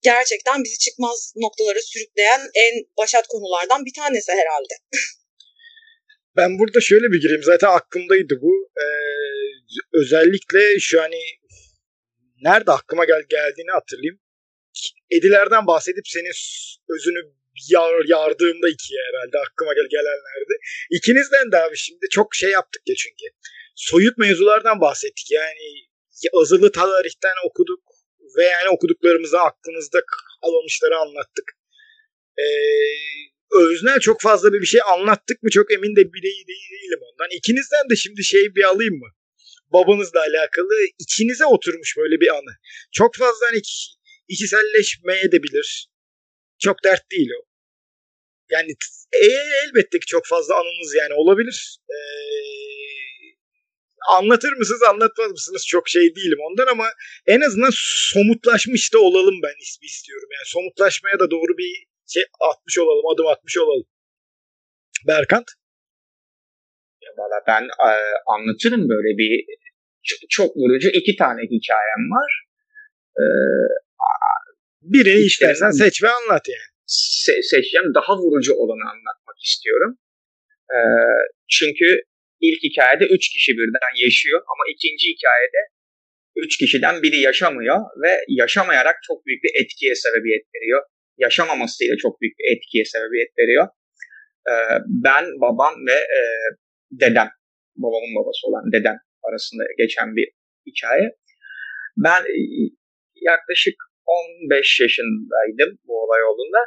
gerçekten bizi çıkmaz noktalara sürükleyen en başat konulardan bir tanesi herhalde. Ben burada şöyle bir gireyim. Zaten aklımdaydı bu. Ee, özellikle şu hani nerede aklıma gel geldiğini hatırlayayım. Edilerden bahsedip senin özünü yar, yardığımda ikiye herhalde aklıma gel gelenlerdi. İkinizden de abi şimdi çok şey yaptık ya çünkü. Soyut mevzulardan bahsettik. Yani azılı tarihten okuduk ve yani okuduklarımızı aklımızda kalmışları anlattık. Ee, öznel çok fazla bir şey anlattık mı çok emin de değil, değilim ondan. İkinizden de şimdi şey bir alayım mı? Babanızla alakalı içinize oturmuş böyle bir anı. Çok fazla hani içiselleşmeye de bilir. Çok dert değil o. Yani e, elbette ki çok fazla anınız yani olabilir. Ee, anlatır mısınız anlatmaz mısınız çok şey değilim ondan ama en azından somutlaşmış da olalım ben istiyorum. Yani somutlaşmaya da doğru bir şey atmış olalım, adım atmış olalım. Berkant? Valla ben e, anlatırım böyle bir çok vurucu iki tane hikayem var. Ee, Birini istersen seç ve anlat yani. Se- seçeceğim. Daha vurucu olanı anlatmak istiyorum. Ee, çünkü ilk hikayede üç kişi birden yaşıyor ama ikinci hikayede üç kişiden biri yaşamıyor ve yaşamayarak çok büyük bir etkiye sebebiyet veriyor. Yaşamamasıyla çok büyük bir etkiye sebebiyet veriyor. Ee, ben, babam ve e, dedem, babamın babası olan dedem arasında geçen bir hikaye. Ben e, yaklaşık 15 yaşındaydım bu olay olduğunda.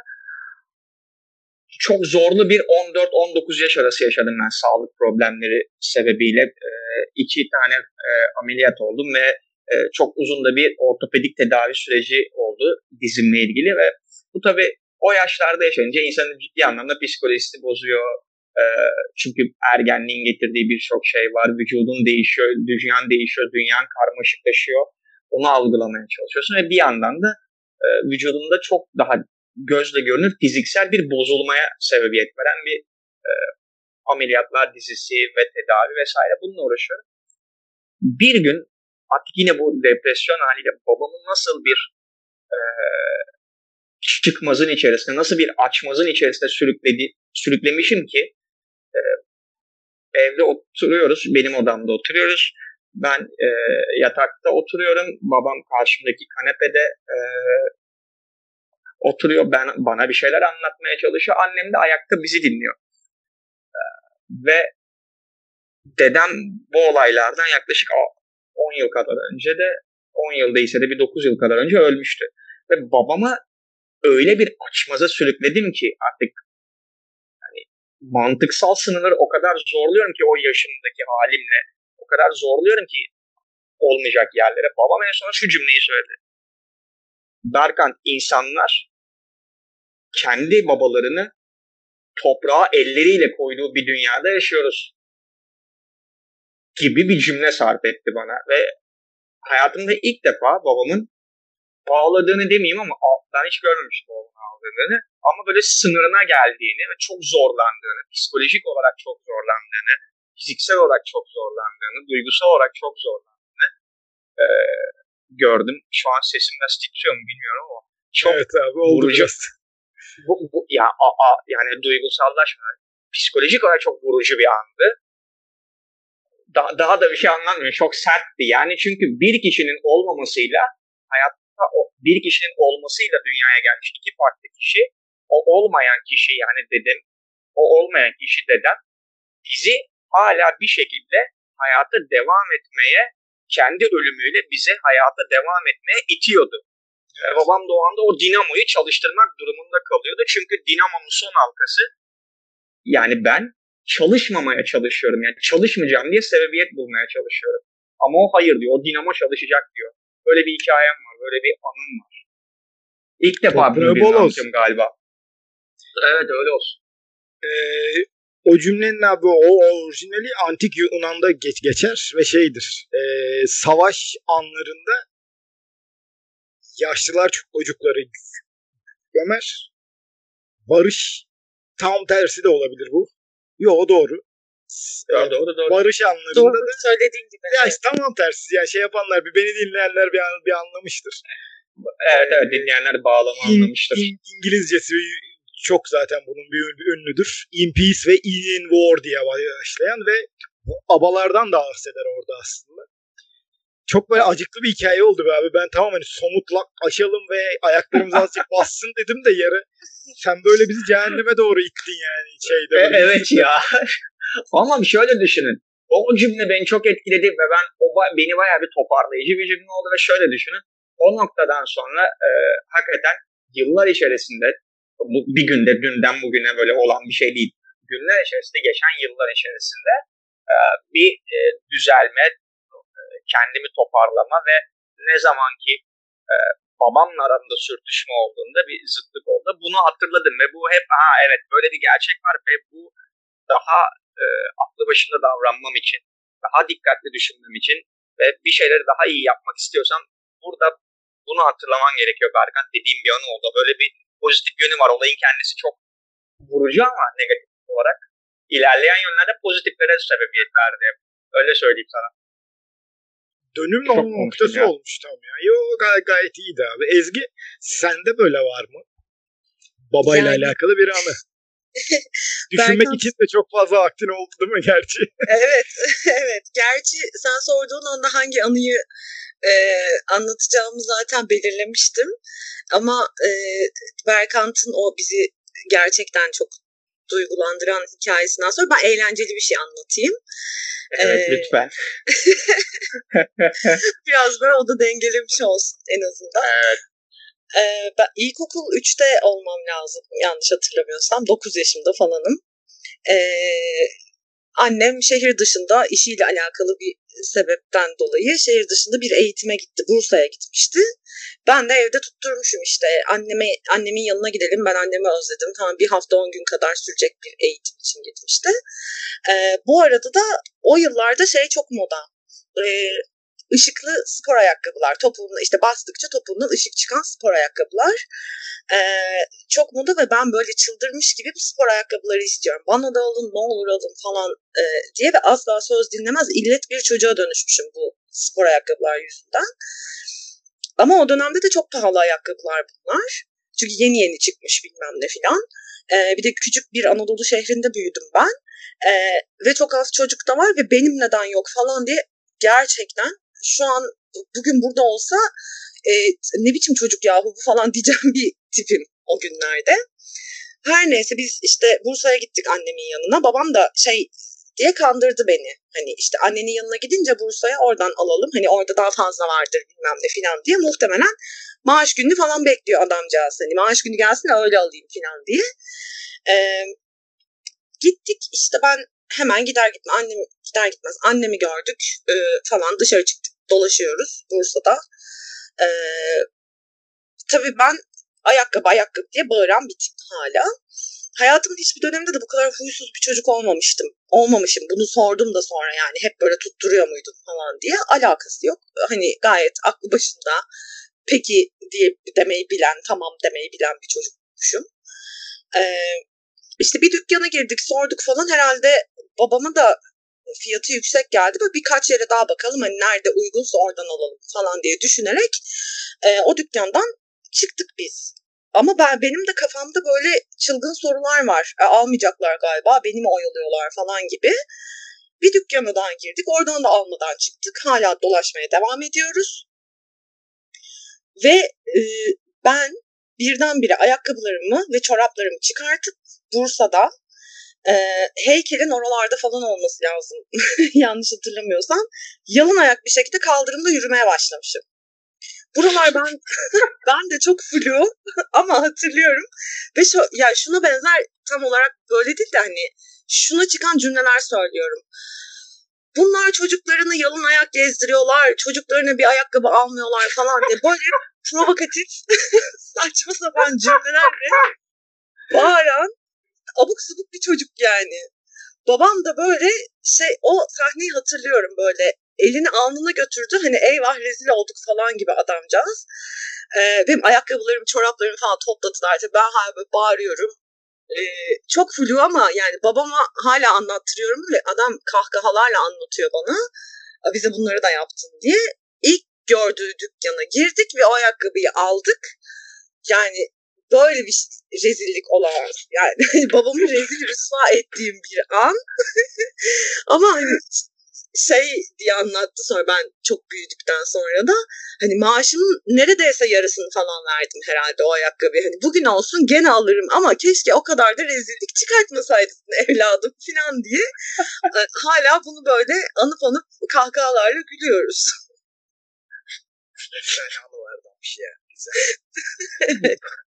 Çok zorlu bir 14-19 yaş arası yaşadım ben sağlık problemleri sebebiyle. E, iki tane e, ameliyat oldum ve çok uzun da bir ortopedik tedavi süreci oldu dizimle ilgili ve bu tabii o yaşlarda yaşayınca insanın ciddi anlamda psikolojisi bozuyor, ee, çünkü ergenliğin getirdiği birçok şey var. Vücudun değişiyor, dünyan değişiyor, dünyan karmaşıklaşıyor. Onu algılamaya çalışıyorsun ve bir yandan da e, vücudunda çok daha gözle görünür fiziksel bir bozulmaya sebebiyet veren bir e, ameliyatlar dizisi ve tedavi vesaire bununla uğraşıyorum. Bir gün artık yine bu depresyon haliyle babamın nasıl bir e, çıkmazın içerisinde, nasıl bir açmazın içerisinde sürükledi, sürüklemişim ki e, evde oturuyoruz. Benim odamda oturuyoruz. Ben e, yatakta oturuyorum. Babam karşımdaki kanepede e, oturuyor. Ben bana bir şeyler anlatmaya çalışıyor. Annem de ayakta bizi dinliyor. E, ve dedem bu olaylardan yaklaşık 10 yıl kadar önce de 10 yıl değilse de bir 9 yıl kadar önce ölmüştü. Ve babama öyle bir açmaza sürükledim ki artık mantıksal sınırları o kadar zorluyorum ki o yaşımdaki halimle. O kadar zorluyorum ki olmayacak yerlere. Babam en son şu cümleyi söyledi. Berkant insanlar kendi babalarını toprağa elleriyle koyduğu bir dünyada yaşıyoruz gibi bir cümle sarf etti bana ve hayatımda ilk defa babamın bağladığını demeyeyim ama ben hiç görmemiştim babamın ağladığını ama böyle sınırına geldiğini ve çok zorlandığını, psikolojik olarak çok zorlandığını, fiziksel olarak çok zorlandığını, duygusal olarak çok zorlandığını e, gördüm. Şu an sesim biraz titriyor mu bilmiyorum ama çok evet abi vurucu. Bu, bu, ya a, a, yani duygusallaşma, psikolojik olarak çok vurucu bir andı. Daha, daha da bir şey anlatmıyor. Çok sertti. Yani çünkü bir kişinin olmamasıyla hayatta o, bir kişinin olmasıyla dünyaya gelmiş iki farklı kişi o olmayan kişi yani dedem o olmayan kişi dedem bizi hala bir şekilde hayata devam etmeye kendi ölümüyle bize hayata devam etmeye itiyordu. Evet. Babam da o anda o dinamoyu çalıştırmak durumunda kalıyordu. Çünkü dinamonun son halkası yani ben çalışmamaya çalışıyorum. Yani çalışmayacağım diye sebebiyet bulmaya çalışıyorum. Ama o hayır diyor. O dinamo çalışacak diyor. Böyle bir hikayem var. Böyle bir anım var. İlk defa bunu bir anlatıyorum galiba. Evet öyle olsun. Ee, o cümlenin abi o, o orijinali antik Yunan'da geç, geçer ve şeydir. E, savaş anlarında yaşlılar çocukları gömer. Barış tam tersi de olabilir bu. Yo doğru. Doğru, doğru, doğru. Barış anlarında Doğru, da söylediğin gibi. ya işte tamam tersi. Yani şey yapanlar bir beni dinleyenler bir, an, bir anlamıştır. Evet evet dinleyenler bağlama anlamıştır. İn, İngilizcesi çok zaten bunun bir ünlüdür. In Peace ve In War diye başlayan ve abalardan da bahseder orada aslında. Çok böyle acıklı bir hikaye oldu be abi. Ben tamam hani somutlak açalım ve ayaklarımız azıcık bassın dedim de yarı. Sen böyle bizi cehenneme doğru ittin yani şeyde. E, evet ya. Ama şöyle düşünün. O cümle beni çok etkiledi ve ben o beni bayağı bir toparlayıcı bir cümle oldu ve şöyle düşünün. O noktadan sonra e, hakikaten yıllar içerisinde bu, bir günde dünden bugüne böyle olan bir şey değil. Günler içerisinde geçen yıllar içerisinde e, bir e, düzelme, e, kendimi toparlama ve ne zaman ki e, babamla aramda sürtüşme olduğunda bir zıtlık oldu. Bunu hatırladım ve bu hep ha evet böyle bir gerçek var ve bu daha e, aklı başında davranmam için, daha dikkatli düşünmem için ve bir şeyleri daha iyi yapmak istiyorsam burada bunu hatırlaman gerekiyor Berkan. Dediğim bir anı oldu. Böyle bir pozitif yönü var. Olayın kendisi çok vurucu ama negatif olarak ilerleyen yönlerde pozitiflere sebebiyet verdi. Öyle söyleyeyim sana. Dönüm noktası ya. olmuş tam ya. Yo gay gayet iyiydi abi. Ezgi sende böyle var mı? Babayla yani... alakalı bir anı. Düşünmek Berkan... için de çok fazla vaktin oldu değil mi gerçi? evet, evet. Gerçi sen sorduğun anda hangi anıyı e, anlatacağımı zaten belirlemiştim. Ama e, Berkant'ın o bizi gerçekten çok duygulandıran hikayesinden sonra ben eğlenceli bir şey anlatayım. Evet ee, lütfen. biraz böyle o da dengelemiş olsun en azından. Evet. Ee, ben ilkokul 3'te olmam lazım yanlış hatırlamıyorsam. 9 yaşımda falanım. Ee, annem şehir dışında işiyle alakalı bir sebepten dolayı şehir dışında bir eğitime gitti. Bursa'ya gitmişti. Ben de evde tutturmuşum işte. Anneme, annemin yanına gidelim ben annemi özledim. Tamam bir hafta on gün kadar sürecek bir eğitim için gitmişti. Ee, bu arada da o yıllarda şey çok moda. Ee, ışıklı spor ayakkabılar. Topuğunda işte bastıkça topuğundan ışık çıkan spor ayakkabılar. Ee, çok moda ve ben böyle çıldırmış gibi bu spor ayakkabıları istiyorum. Bana da alın ne olur alın falan e, diye ve asla söz dinlemez illet bir çocuğa dönüşmüşüm bu spor ayakkabılar yüzünden. Ama o dönemde de çok pahalı ayakkabılar bunlar. Çünkü yeni yeni çıkmış bilmem ne filan. Ee, bir de küçük bir Anadolu şehrinde büyüdüm ben. Ee, ve çok az çocuk da var ve benim neden yok falan diye gerçekten şu an bugün burada olsa e, ne biçim çocuk yahu bu falan diyeceğim bir tipim o günlerde. Her neyse biz işte Bursa'ya gittik annemin yanına. Babam da şey diye kandırdı beni. Hani işte annenin yanına gidince Bursa'ya oradan alalım. Hani orada daha fazla vardır bilmem ne filan diye. Muhtemelen maaş günü falan bekliyor adamcağız. Hani maaş günü gelsin öyle alayım filan diye. Ee, gittik işte ben hemen gider gitme annemi gider gitmez annemi gördük e, falan dışarı çıktık dolaşıyoruz Bursa'da. E, tabii ben ayakkabı ayakkabı diye bağıran bir tip hala. Hayatımın hiçbir döneminde de bu kadar huysuz bir çocuk olmamıştım. Olmamışım. Bunu sordum da sonra yani hep böyle tutturuyor muydun falan diye. Alakası yok. Hani gayet aklı başında peki diye demeyi bilen, tamam demeyi bilen bir çocukmuşum. Ee, işte bir dükkana girdik, sorduk falan. Herhalde babamı da fiyatı yüksek geldi. Böyle birkaç yere daha bakalım hani nerede uygunsa oradan alalım falan diye düşünerek e, o dükkandan çıktık biz. Ama ben benim de kafamda böyle çılgın sorular var. E, almayacaklar galiba, beni mi oyalıyorlar falan gibi. Bir dükkana daha girdik. Oradan da almadan çıktık. Hala dolaşmaya devam ediyoruz. Ve e, ben birdenbire ayakkabılarımı ve çoraplarımı çıkartıp Bursa'da e, heykelin oralarda falan olması lazım. Yanlış hatırlamıyorsam. Yalın ayak bir şekilde kaldırımda yürümeye başlamışım. Buralar ben ben de çok flu ama hatırlıyorum. Ve şu, ya şuna benzer tam olarak böyle değil de hani şuna çıkan cümleler söylüyorum. Bunlar çocuklarını yalın ayak gezdiriyorlar. Çocuklarına bir ayakkabı almıyorlar falan diye böyle provokatif saçma sapan cümlelerle bağıran abuk subuk bir çocuk yani. Babam da böyle şey o sahneyi hatırlıyorum böyle elini alnına götürdü. Hani eyvah rezil olduk falan gibi adamcağız. Ee, benim ayakkabılarım, çoraplarımı falan topladılar. Tabii ben hala böyle bağırıyorum. Ee, çok flu ama yani babama hala anlattırıyorum. Böyle adam kahkahalarla anlatıyor bana. Bize bunları da yaptın diye. İlk gördüğü dükkana girdik ve o ayakkabıyı aldık. Yani böyle bir rezillik olarak yani babamı rezil rüsva ettiğim bir an ama hani şey diye anlattı sonra ben çok büyüdükten sonra da hani maaşımın neredeyse yarısını falan verdim herhalde o ayakkabıya. Hani bugün olsun gene alırım ama keşke o kadar da rezillik çıkartmasaydın evladım falan diye hala bunu böyle anıp anıp kahkahalarla gülüyoruz. Efsane anılardanmış ya.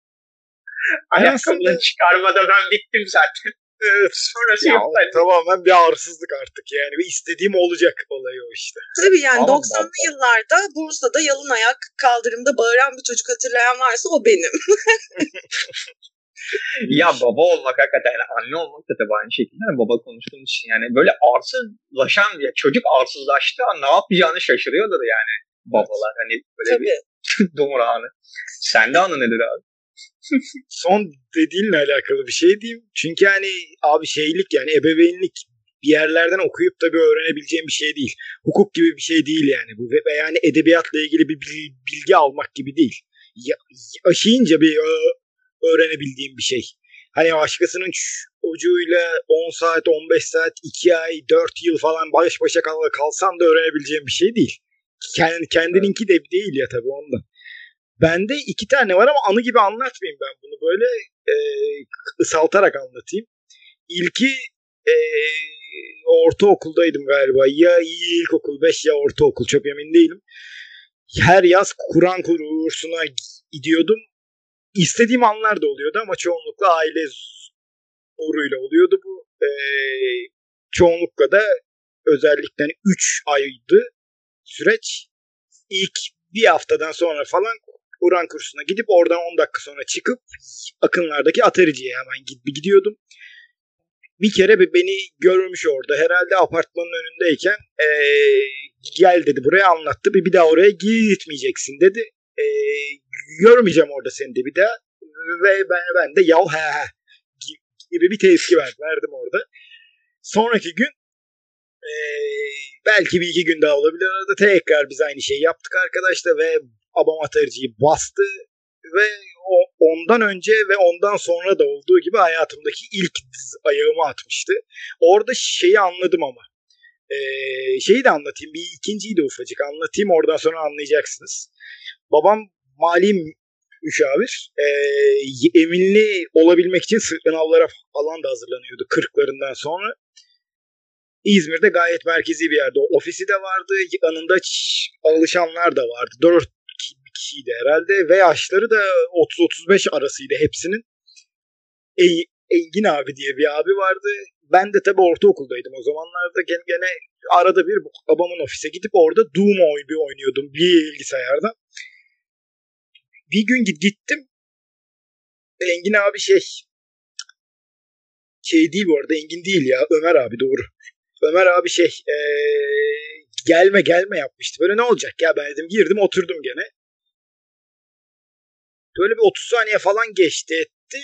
Ayakkabıları çıkarmada ben bittim zaten. Evet. Sonrası ya, yok. Hani. Tamamen bir arsızlık artık yani. Ve istediğim olacak olayı o işte. Tabii yani Ama 90'lı baba. yıllarda Bursa'da yalın ayak kaldırımda bağıran bir çocuk hatırlayan varsa o benim. ya baba olmak hakikaten yani anne olmak da tabii aynı şekilde yani baba konuştuğumuz için yani böyle arsızlaşan ya çocuk arsızlaştı ne yapacağını şaşırıyordur yani babalar hani böyle Tabii. bir dumur anı. Sende anı nedir abi? Son dediğinle alakalı bir şey diyeyim. Çünkü hani abi şeylik yani ebeveynlik bir yerlerden okuyup da bir öğrenebileceğim bir şey değil. Hukuk gibi bir şey değil yani bu ve yani edebiyatla ilgili bir bil- bilgi almak gibi değil. Ya, aşıyınca bir öğrenebildiğim bir şey. Hani başkasının çocuğuyla 10 saat, 15 saat, 2 ay, 4 yıl falan baş başa kal- kalsan da öğrenebileceğim bir şey değil. Kendi, kendininki de değil ya tabii ondan. Bende iki tane var ama anı gibi anlatmayayım ben bunu. Böyle e, ısaltarak anlatayım. İlki e, ortaokuldaydım galiba. Ya ilkokul 5 ya ortaokul çok emin değilim. Her yaz Kur'an kursuna gidiyordum. İstediğim anlar da oluyordu ama çoğunlukla aile zoruyla oluyordu bu. E, çoğunlukla da özellikle 3 aydı süreç. İlk bir haftadan sonra falan Kur'an kursuna gidip oradan 10 dakika sonra çıkıp akınlardaki atariciye hemen gidiyordum. Bir kere beni görmüş orada. Herhalde apartmanın önündeyken ee, gel dedi buraya anlattı. Bir, bir daha oraya gitmeyeceksin dedi. E, görmeyeceğim orada seni de bir daha. Ve ben, ben de yav he he gibi bir tepki verdim, orada. Sonraki gün e, belki bir iki gün daha olabilir. Arada tekrar biz aynı şeyi yaptık arkadaşlar ve abam atarcıyı bastı ve o, ondan önce ve ondan sonra da olduğu gibi hayatımdaki ilk ayağımı atmıştı. Orada şeyi anladım ama. Ee, şeyi de anlatayım. Bir ikinciyi de ufacık anlatayım. Oradan sonra anlayacaksınız. Babam mali müşavir. Ee, eminli olabilmek için sınavlara falan da hazırlanıyordu. Kırklarından sonra. İzmir'de gayet merkezi bir yerde. Ofisi de vardı. Yanında alışanlar da vardı. Dört kişiydi herhalde ve yaşları da 30-35 arasıydı hepsinin. E, Engin abi diye bir abi vardı. Ben de tabii ortaokuldaydım o zamanlarda. Gene, gene arada bir babamın ofise gidip orada Doom oyunu oynuyordum bir bilgisayarda. Bir gün git gittim. Engin abi şey şey değil bu arada Engin değil ya Ömer abi doğru. Ömer abi şey ee, gelme gelme yapmıştı. Böyle ne olacak ya ben dedim girdim oturdum gene. Böyle bir 30 saniye falan geçti etti.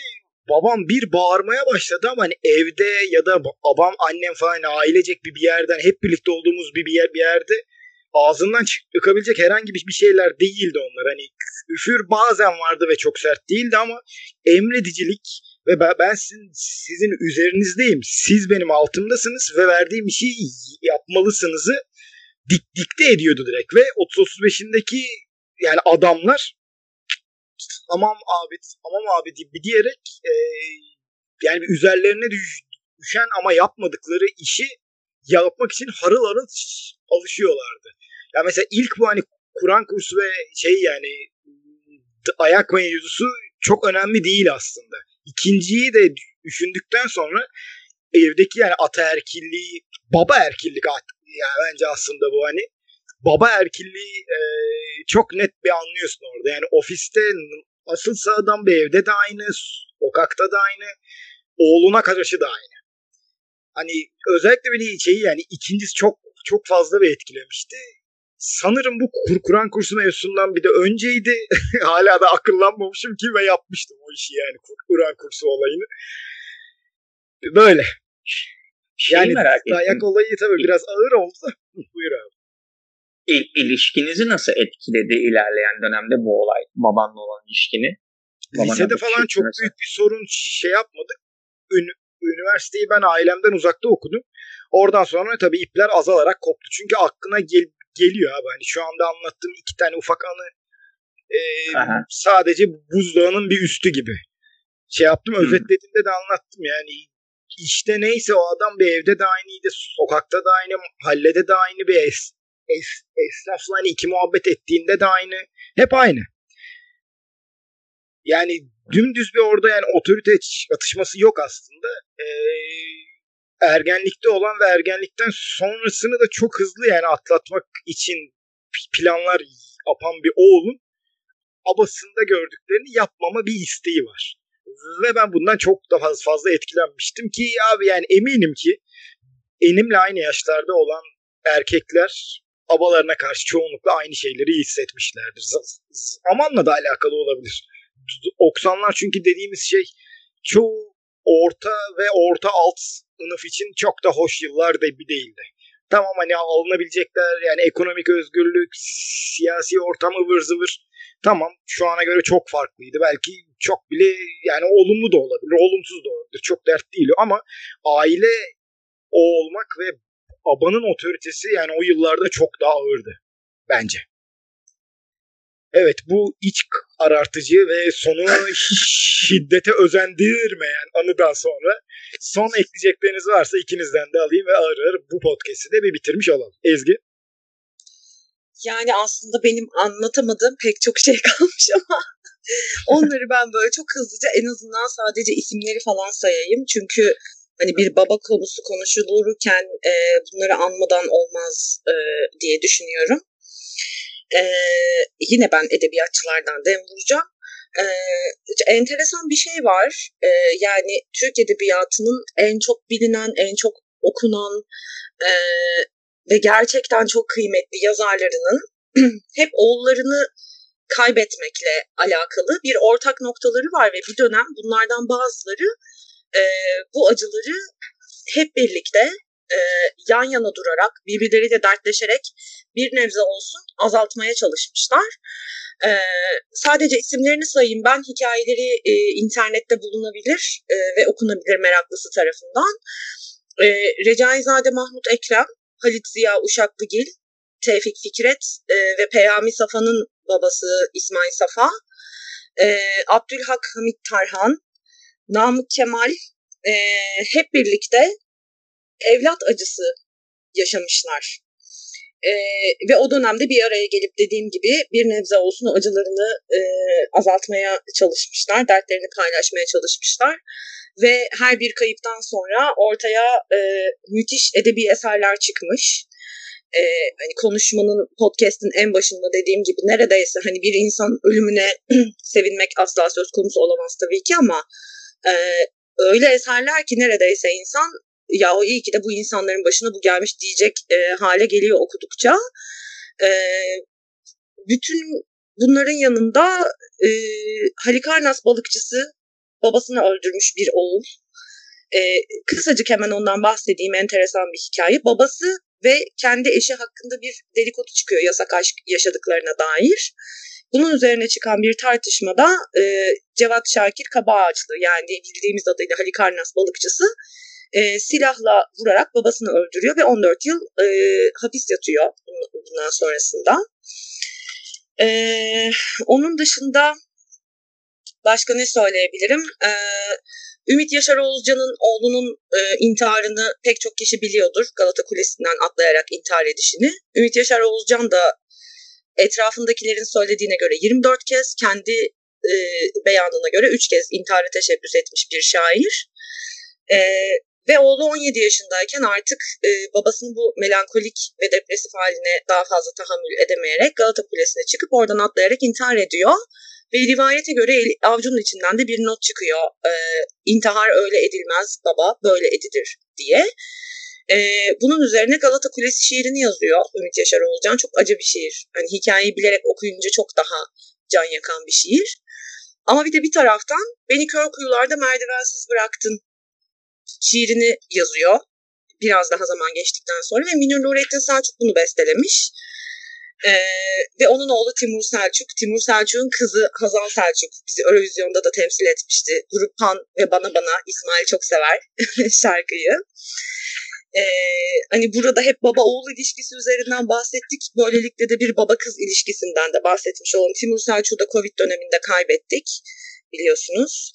babam bir bağırmaya başladı ama hani evde ya da babam annem falan ailecek bir, bir yerden hep birlikte olduğumuz bir, bir, yer, bir yerde ağzından çıkabilecek herhangi bir şeyler değildi onlar. Hani üfür bazen vardı ve çok sert değildi ama emredicilik ve ben sizin, sizin üzerinizdeyim. Siz benim altımdasınız ve verdiğim işi yapmalısınızı dik, dikte ediyordu direkt ve 30-35'indeki yani adamlar tamam abi tamam abi diyerek e, yani üzerlerine düş, düşen ama yapmadıkları işi yapmak için harıl harıl alışıyorlardı. Ya yani mesela ilk bu hani Kur'an kursu ve şey yani ayak mevzusu çok önemli değil aslında. İkinciyi de düşündükten sonra evdeki yani ataerkilliği, baba erkillik yani bence aslında bu hani baba erkilliği e, çok net bir anlıyorsun orada. Yani ofiste asılsa adam bir evde de aynı, sokakta da aynı, oğluna karşı da aynı. Hani özellikle beni şeyi yani ikincisi çok çok fazla bir etkilemişti. Sanırım bu kur Kur'an kursu mevzusundan bir de önceydi. Hala da akıllanmamışım ki ve yapmıştım o işi yani Kur'an kursu olayını. Böyle. Şey yani merak dayak ettim. olayı tabii biraz ağır oldu. Buyur abi. İl, ilişkinizi nasıl etkiledi ilerleyen dönemde bu olay? Babanla olan ilişkini? Lisede falan çok nasıl? büyük bir sorun şey yapmadık. Ün, üniversiteyi ben ailemden uzakta okudum. Oradan sonra tabii ipler azalarak koptu. Çünkü aklına gel, geliyor abi. Hani şu anda anlattığım iki tane ufak anı e, sadece buzdağının bir üstü gibi. Şey yaptım, özetlediğimde de anlattım yani. işte neyse o adam bir evde de aynıydı, sokakta da aynı, mahallede de aynı bir es, es, esnafla hani iki muhabbet ettiğinde de aynı. Hep aynı. Yani dümdüz bir orada yani otorite atışması yok aslında. Ee, ergenlikte olan ve ergenlikten sonrasını da çok hızlı yani atlatmak için planlar yapan bir oğlun abasında gördüklerini yapmama bir isteği var. Ve ben bundan çok daha fazla etkilenmiştim ki abi yani eminim ki enimle aynı yaşlarda olan erkekler abalarına karşı çoğunlukla aynı şeyleri hissetmişlerdir. Zamanla da alakalı olabilir. 90'lar çünkü dediğimiz şey çoğu orta ve orta alt sınıf için çok da hoş yıllar da bir değildi. Tamam hani alınabilecekler yani ekonomik özgürlük, siyasi ortam ıvır zıvır. Tamam şu ana göre çok farklıydı. Belki çok bile yani olumlu da olabilir, olumsuz da olabilir. Çok dert değil ama aile o olmak ve abanın otoritesi yani o yıllarda çok daha ağırdı bence. Evet bu iç arartıcı ve sonu şiddete özendirmeyen anıdan sonra son ekleyecekleriniz varsa ikinizden de alayım ve ağır ağır bu podcast'i de bir bitirmiş olalım. Ezgi? Yani aslında benim anlatamadığım pek çok şey kalmış ama onları ben böyle çok hızlıca en azından sadece isimleri falan sayayım. Çünkü hani bir baba konusu konuşulurken e, bunları anmadan olmaz e, diye düşünüyorum. E, yine ben edebiyatçılardan dem vuracağım. E, enteresan bir şey var. E, yani Türk edebiyatının en çok bilinen, en çok okunan e, ve gerçekten çok kıymetli yazarlarının hep oğullarını kaybetmekle alakalı bir ortak noktaları var ve bir dönem bunlardan bazıları e, bu acıları hep birlikte e, yan yana durarak, birbirleriyle dertleşerek bir nebze olsun azaltmaya çalışmışlar. E, sadece isimlerini sayayım ben. Hikayeleri e, internette bulunabilir e, ve okunabilir meraklısı tarafından. E, Recaizade Mahmut Ekrem, Halit Ziya Uşaklıgil, Tevfik Fikret e, ve Peyami Safa'nın babası İsmail Safa, e, Abdülhak Hamit Tarhan, Namık Kemal e, hep birlikte evlat acısı yaşamışlar. E, ve o dönemde bir araya gelip dediğim gibi bir nebze olsun acılarını e, azaltmaya çalışmışlar, dertlerini paylaşmaya çalışmışlar. Ve her bir kayıptan sonra ortaya e, müthiş edebi eserler çıkmış. E, hani konuşmanın podcast'in en başında dediğim gibi neredeyse hani bir insan ölümüne sevinmek asla söz konusu olamaz tabii ki ama e, öyle eserler ki neredeyse insan ya o iyi ki de bu insanların başına bu gelmiş diyecek e, hale geliyor okudukça. E, bütün bunların yanında e, Halikarnas balıkçısı babasını öldürmüş bir oğul. E, kısacık hemen ondan bahsedeyim enteresan bir hikaye. Babası ve kendi eşi hakkında bir delikodu çıkıyor yasak aşk yaşadıklarına dair. Bunun üzerine çıkan bir tartışmada e, Cevat Şakir Kabaağaçlı yani bildiğimiz adıyla Halikarnas balıkçısı e, silahla vurarak babasını öldürüyor ve 14 yıl e, hapis yatıyor bundan sonrasında. E, onun dışında başka ne söyleyebilirim? E, Ümit Yaşar Oğuzcan'ın oğlunun e, intiharını pek çok kişi biliyordur. Galata Kulesi'nden atlayarak intihar edişini. Ümit Yaşar Oğuzcan da etrafındakilerin söylediğine göre 24 kez, kendi e, beyanına göre 3 kez intiharı teşebbüs etmiş bir şair. E, ve oğlu 17 yaşındayken artık e, babasının bu melankolik ve depresif haline daha fazla tahammül edemeyerek Galata Kulesi'ne çıkıp oradan atlayarak intihar ediyor. Ve rivayete göre avcunun içinden de bir not çıkıyor. E, intihar öyle edilmez baba böyle edilir diye. E, bunun üzerine Galata Kulesi şiirini yazıyor Ümit Yaşar Oğulcan. Çok acı bir şiir. Hani hikayeyi bilerek okuyunca çok daha can yakan bir şiir. Ama bir de bir taraftan beni kör kuyularda merdivensiz bıraktın şiirini yazıyor. Biraz daha zaman geçtikten sonra ve Münir Nurettin Selçuk bunu bestelemiş. Ee, ve onun oğlu Timur Selçuk. Timur Selçuk'un kızı Hazal Selçuk bizi Eurovizyon'da da temsil etmişti. Grup Pan ve Bana Bana İsmail çok sever şarkıyı. Ee, hani burada hep baba oğul ilişkisi üzerinden bahsettik. Böylelikle de bir baba kız ilişkisinden de bahsetmiş olalım. Timur Selçuk'u da Covid döneminde kaybettik biliyorsunuz.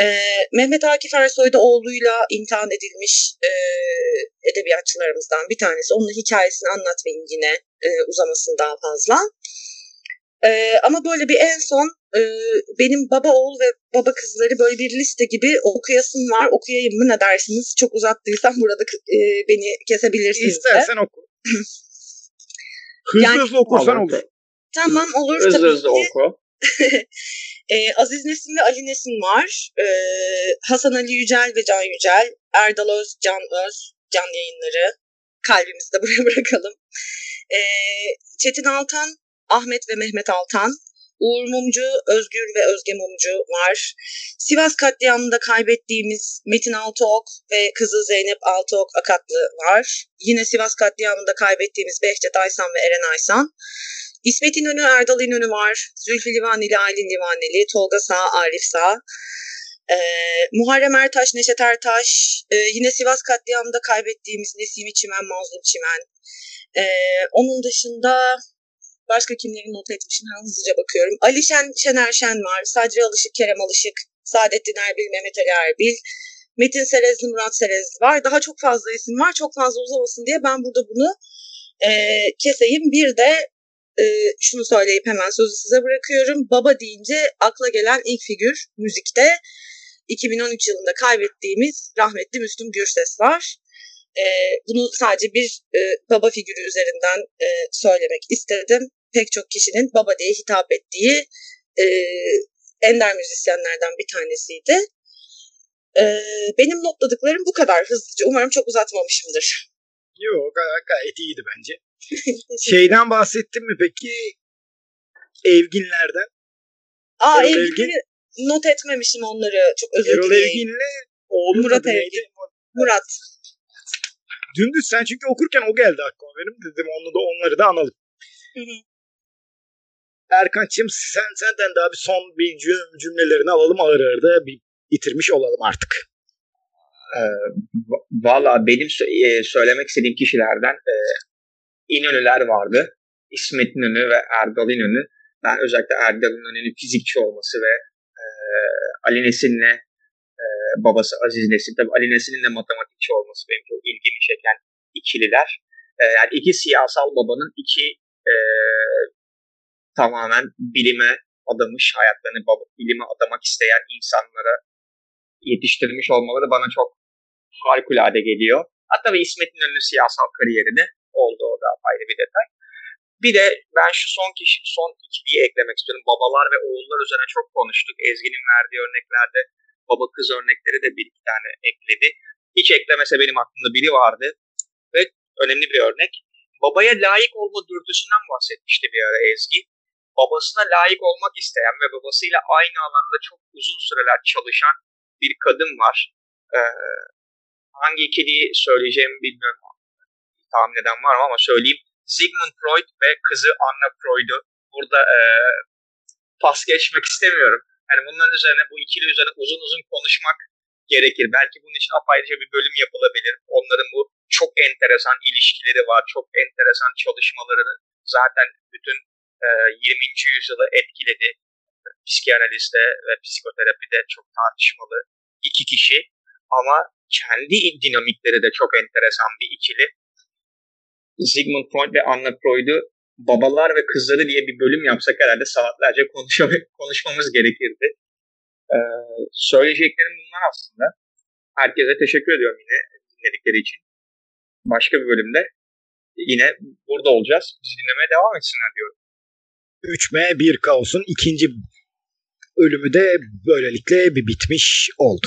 Ee, Mehmet Akif Ersoy da oğluyla imtihan edilmiş e, edebiyatçılarımızdan bir tanesi. Onun hikayesini anlatmayayım yine e, uzamasın daha fazla. E, ama böyle bir en son e, benim baba oğul ve baba kızları böyle bir liste gibi okuyasım var. Okuyayım mı ne dersiniz? Çok uzattıysam burada e, beni kesebilirsiniz İstersen de. oku. hızlı Yani- hızlı okursan olur. Tamam olur Hızlı tabii hızlı ki. oku. Ee, Aziz Nesin ve Ali Nesin var. Ee, Hasan Ali Yücel ve Can Yücel. Erdal Öz, Can Öz, Can Yayınları. Kalbimizi de buraya bırakalım. Ee, Çetin Altan, Ahmet ve Mehmet Altan. Uğur Mumcu, Özgür ve Özge Mumcu var. Sivas katliamında kaybettiğimiz Metin Altıok ve kızı Zeynep Altıok Akatlı var. Yine Sivas katliamında kaybettiğimiz Behçet Aysan ve Eren Aysan. İsmet İnönü, Erdal İnönü var. Zülfü Livaneli, Aylin Livaneli, Tolga Sağ, Arif Sağ. Ee, Muharrem Ertaş, Neşet Ertaş. Ee, yine Sivas katliamında kaybettiğimiz Nesimi Çimen, Mazlum Çimen. Ee, onun dışında başka kimleri not etmişim hızlıca bakıyorum. Ali Şen, Şener Şen var. Sadri Alışık, Kerem Alışık, Saadettin Erbil, Mehmet Ali Erbil. Metin Serezli, Murat Serezli var. Daha çok fazla isim var. Çok fazla uzamasın diye ben burada bunu e, keseyim. Bir de e, şunu söyleyip hemen sözü size bırakıyorum. Baba deyince akla gelen ilk figür müzikte 2013 yılında kaybettiğimiz rahmetli Müslüm Gürses var. E, bunu sadece bir e, baba figürü üzerinden e, söylemek istedim. Pek çok kişinin baba diye hitap ettiği e, ender müzisyenlerden bir tanesiydi. E, benim notladıklarım bu kadar hızlıca. Umarım çok uzatmamışımdır. Yok gay- gayet iyiydi bence. Şeyden bahsettin mi peki? Evginlerden. Aa Erol Evgin'i not etmemişim onları. Çok özür Erol dileyim. Evgin'le oğlunun Murat? Evgin. Murat. Dümdüz sen çünkü okurken o geldi aklıma benim. Dedim onu da onları da analım. Hı hı. Erkan'cığım sen senden daha bir son bir cüm- cümlelerini alalım ağır ağır da bir bitirmiş olalım artık. Ee, va- Valla benim e, söylemek istediğim kişilerden e, İnönüler vardı. İsmet İnönü ve Erdal İnönü. Ben özellikle Erdal İnönü'nün fizikçi olması ve e, Ali Nesin'le e, babası Aziz Nesin. Tabii Ali Nesin'in de matematikçi olması benim çok ilgimi çeken ikililer. E, yani iki siyasal babanın iki e, tamamen bilime adamış, hayatlarını bilime adamak isteyen insanlara yetiştirmiş olmaları bana çok harikulade geliyor. Hatta ve İsmet İnönü'nün siyasal kariyeri de oldu o da ayrı bir detay. Bir de ben şu son kişi, son ikiliyi eklemek istiyorum. Babalar ve oğullar üzerine çok konuştuk. Ezgi'nin verdiği örneklerde baba kız örnekleri de bir iki tane ekledi. Hiç eklemese benim aklımda biri vardı. Ve önemli bir örnek. Babaya layık olma dürtüsünden bahsetmişti bir ara Ezgi. Babasına layık olmak isteyen ve babasıyla aynı alanda çok uzun süreler çalışan bir kadın var. Ee, hangi ikiliyi söyleyeceğimi bilmiyorum. Tahmin eden var mı ama söyleyeyim. Sigmund Freud ve kızı Anna Freud'u burada e, pas geçmek istemiyorum. Yani bunların üzerine bu ikili üzerine uzun uzun konuşmak gerekir. Belki bunun için apayrıca bir bölüm yapılabilir. Onların bu çok enteresan ilişkileri var. Çok enteresan çalışmaları zaten bütün 20. yüzyılı etkiledi. Psikiyanalizde ve psikoterapide çok tartışmalı iki kişi ama kendi dinamikleri de çok enteresan bir ikili. Sigmund Freud ve Anna Freud'u babalar ve kızları diye bir bölüm yapsak herhalde saatlerce konuşmamız gerekirdi. Ee, söyleyeceklerim bunlar aslında. Herkese teşekkür ediyorum yine dinledikleri için. Başka bir bölümde yine burada olacağız. Bizi dinlemeye devam etsinler diyorum. 3M 1 Kaos'un ikinci ölümü de böylelikle bir bitmiş oldu.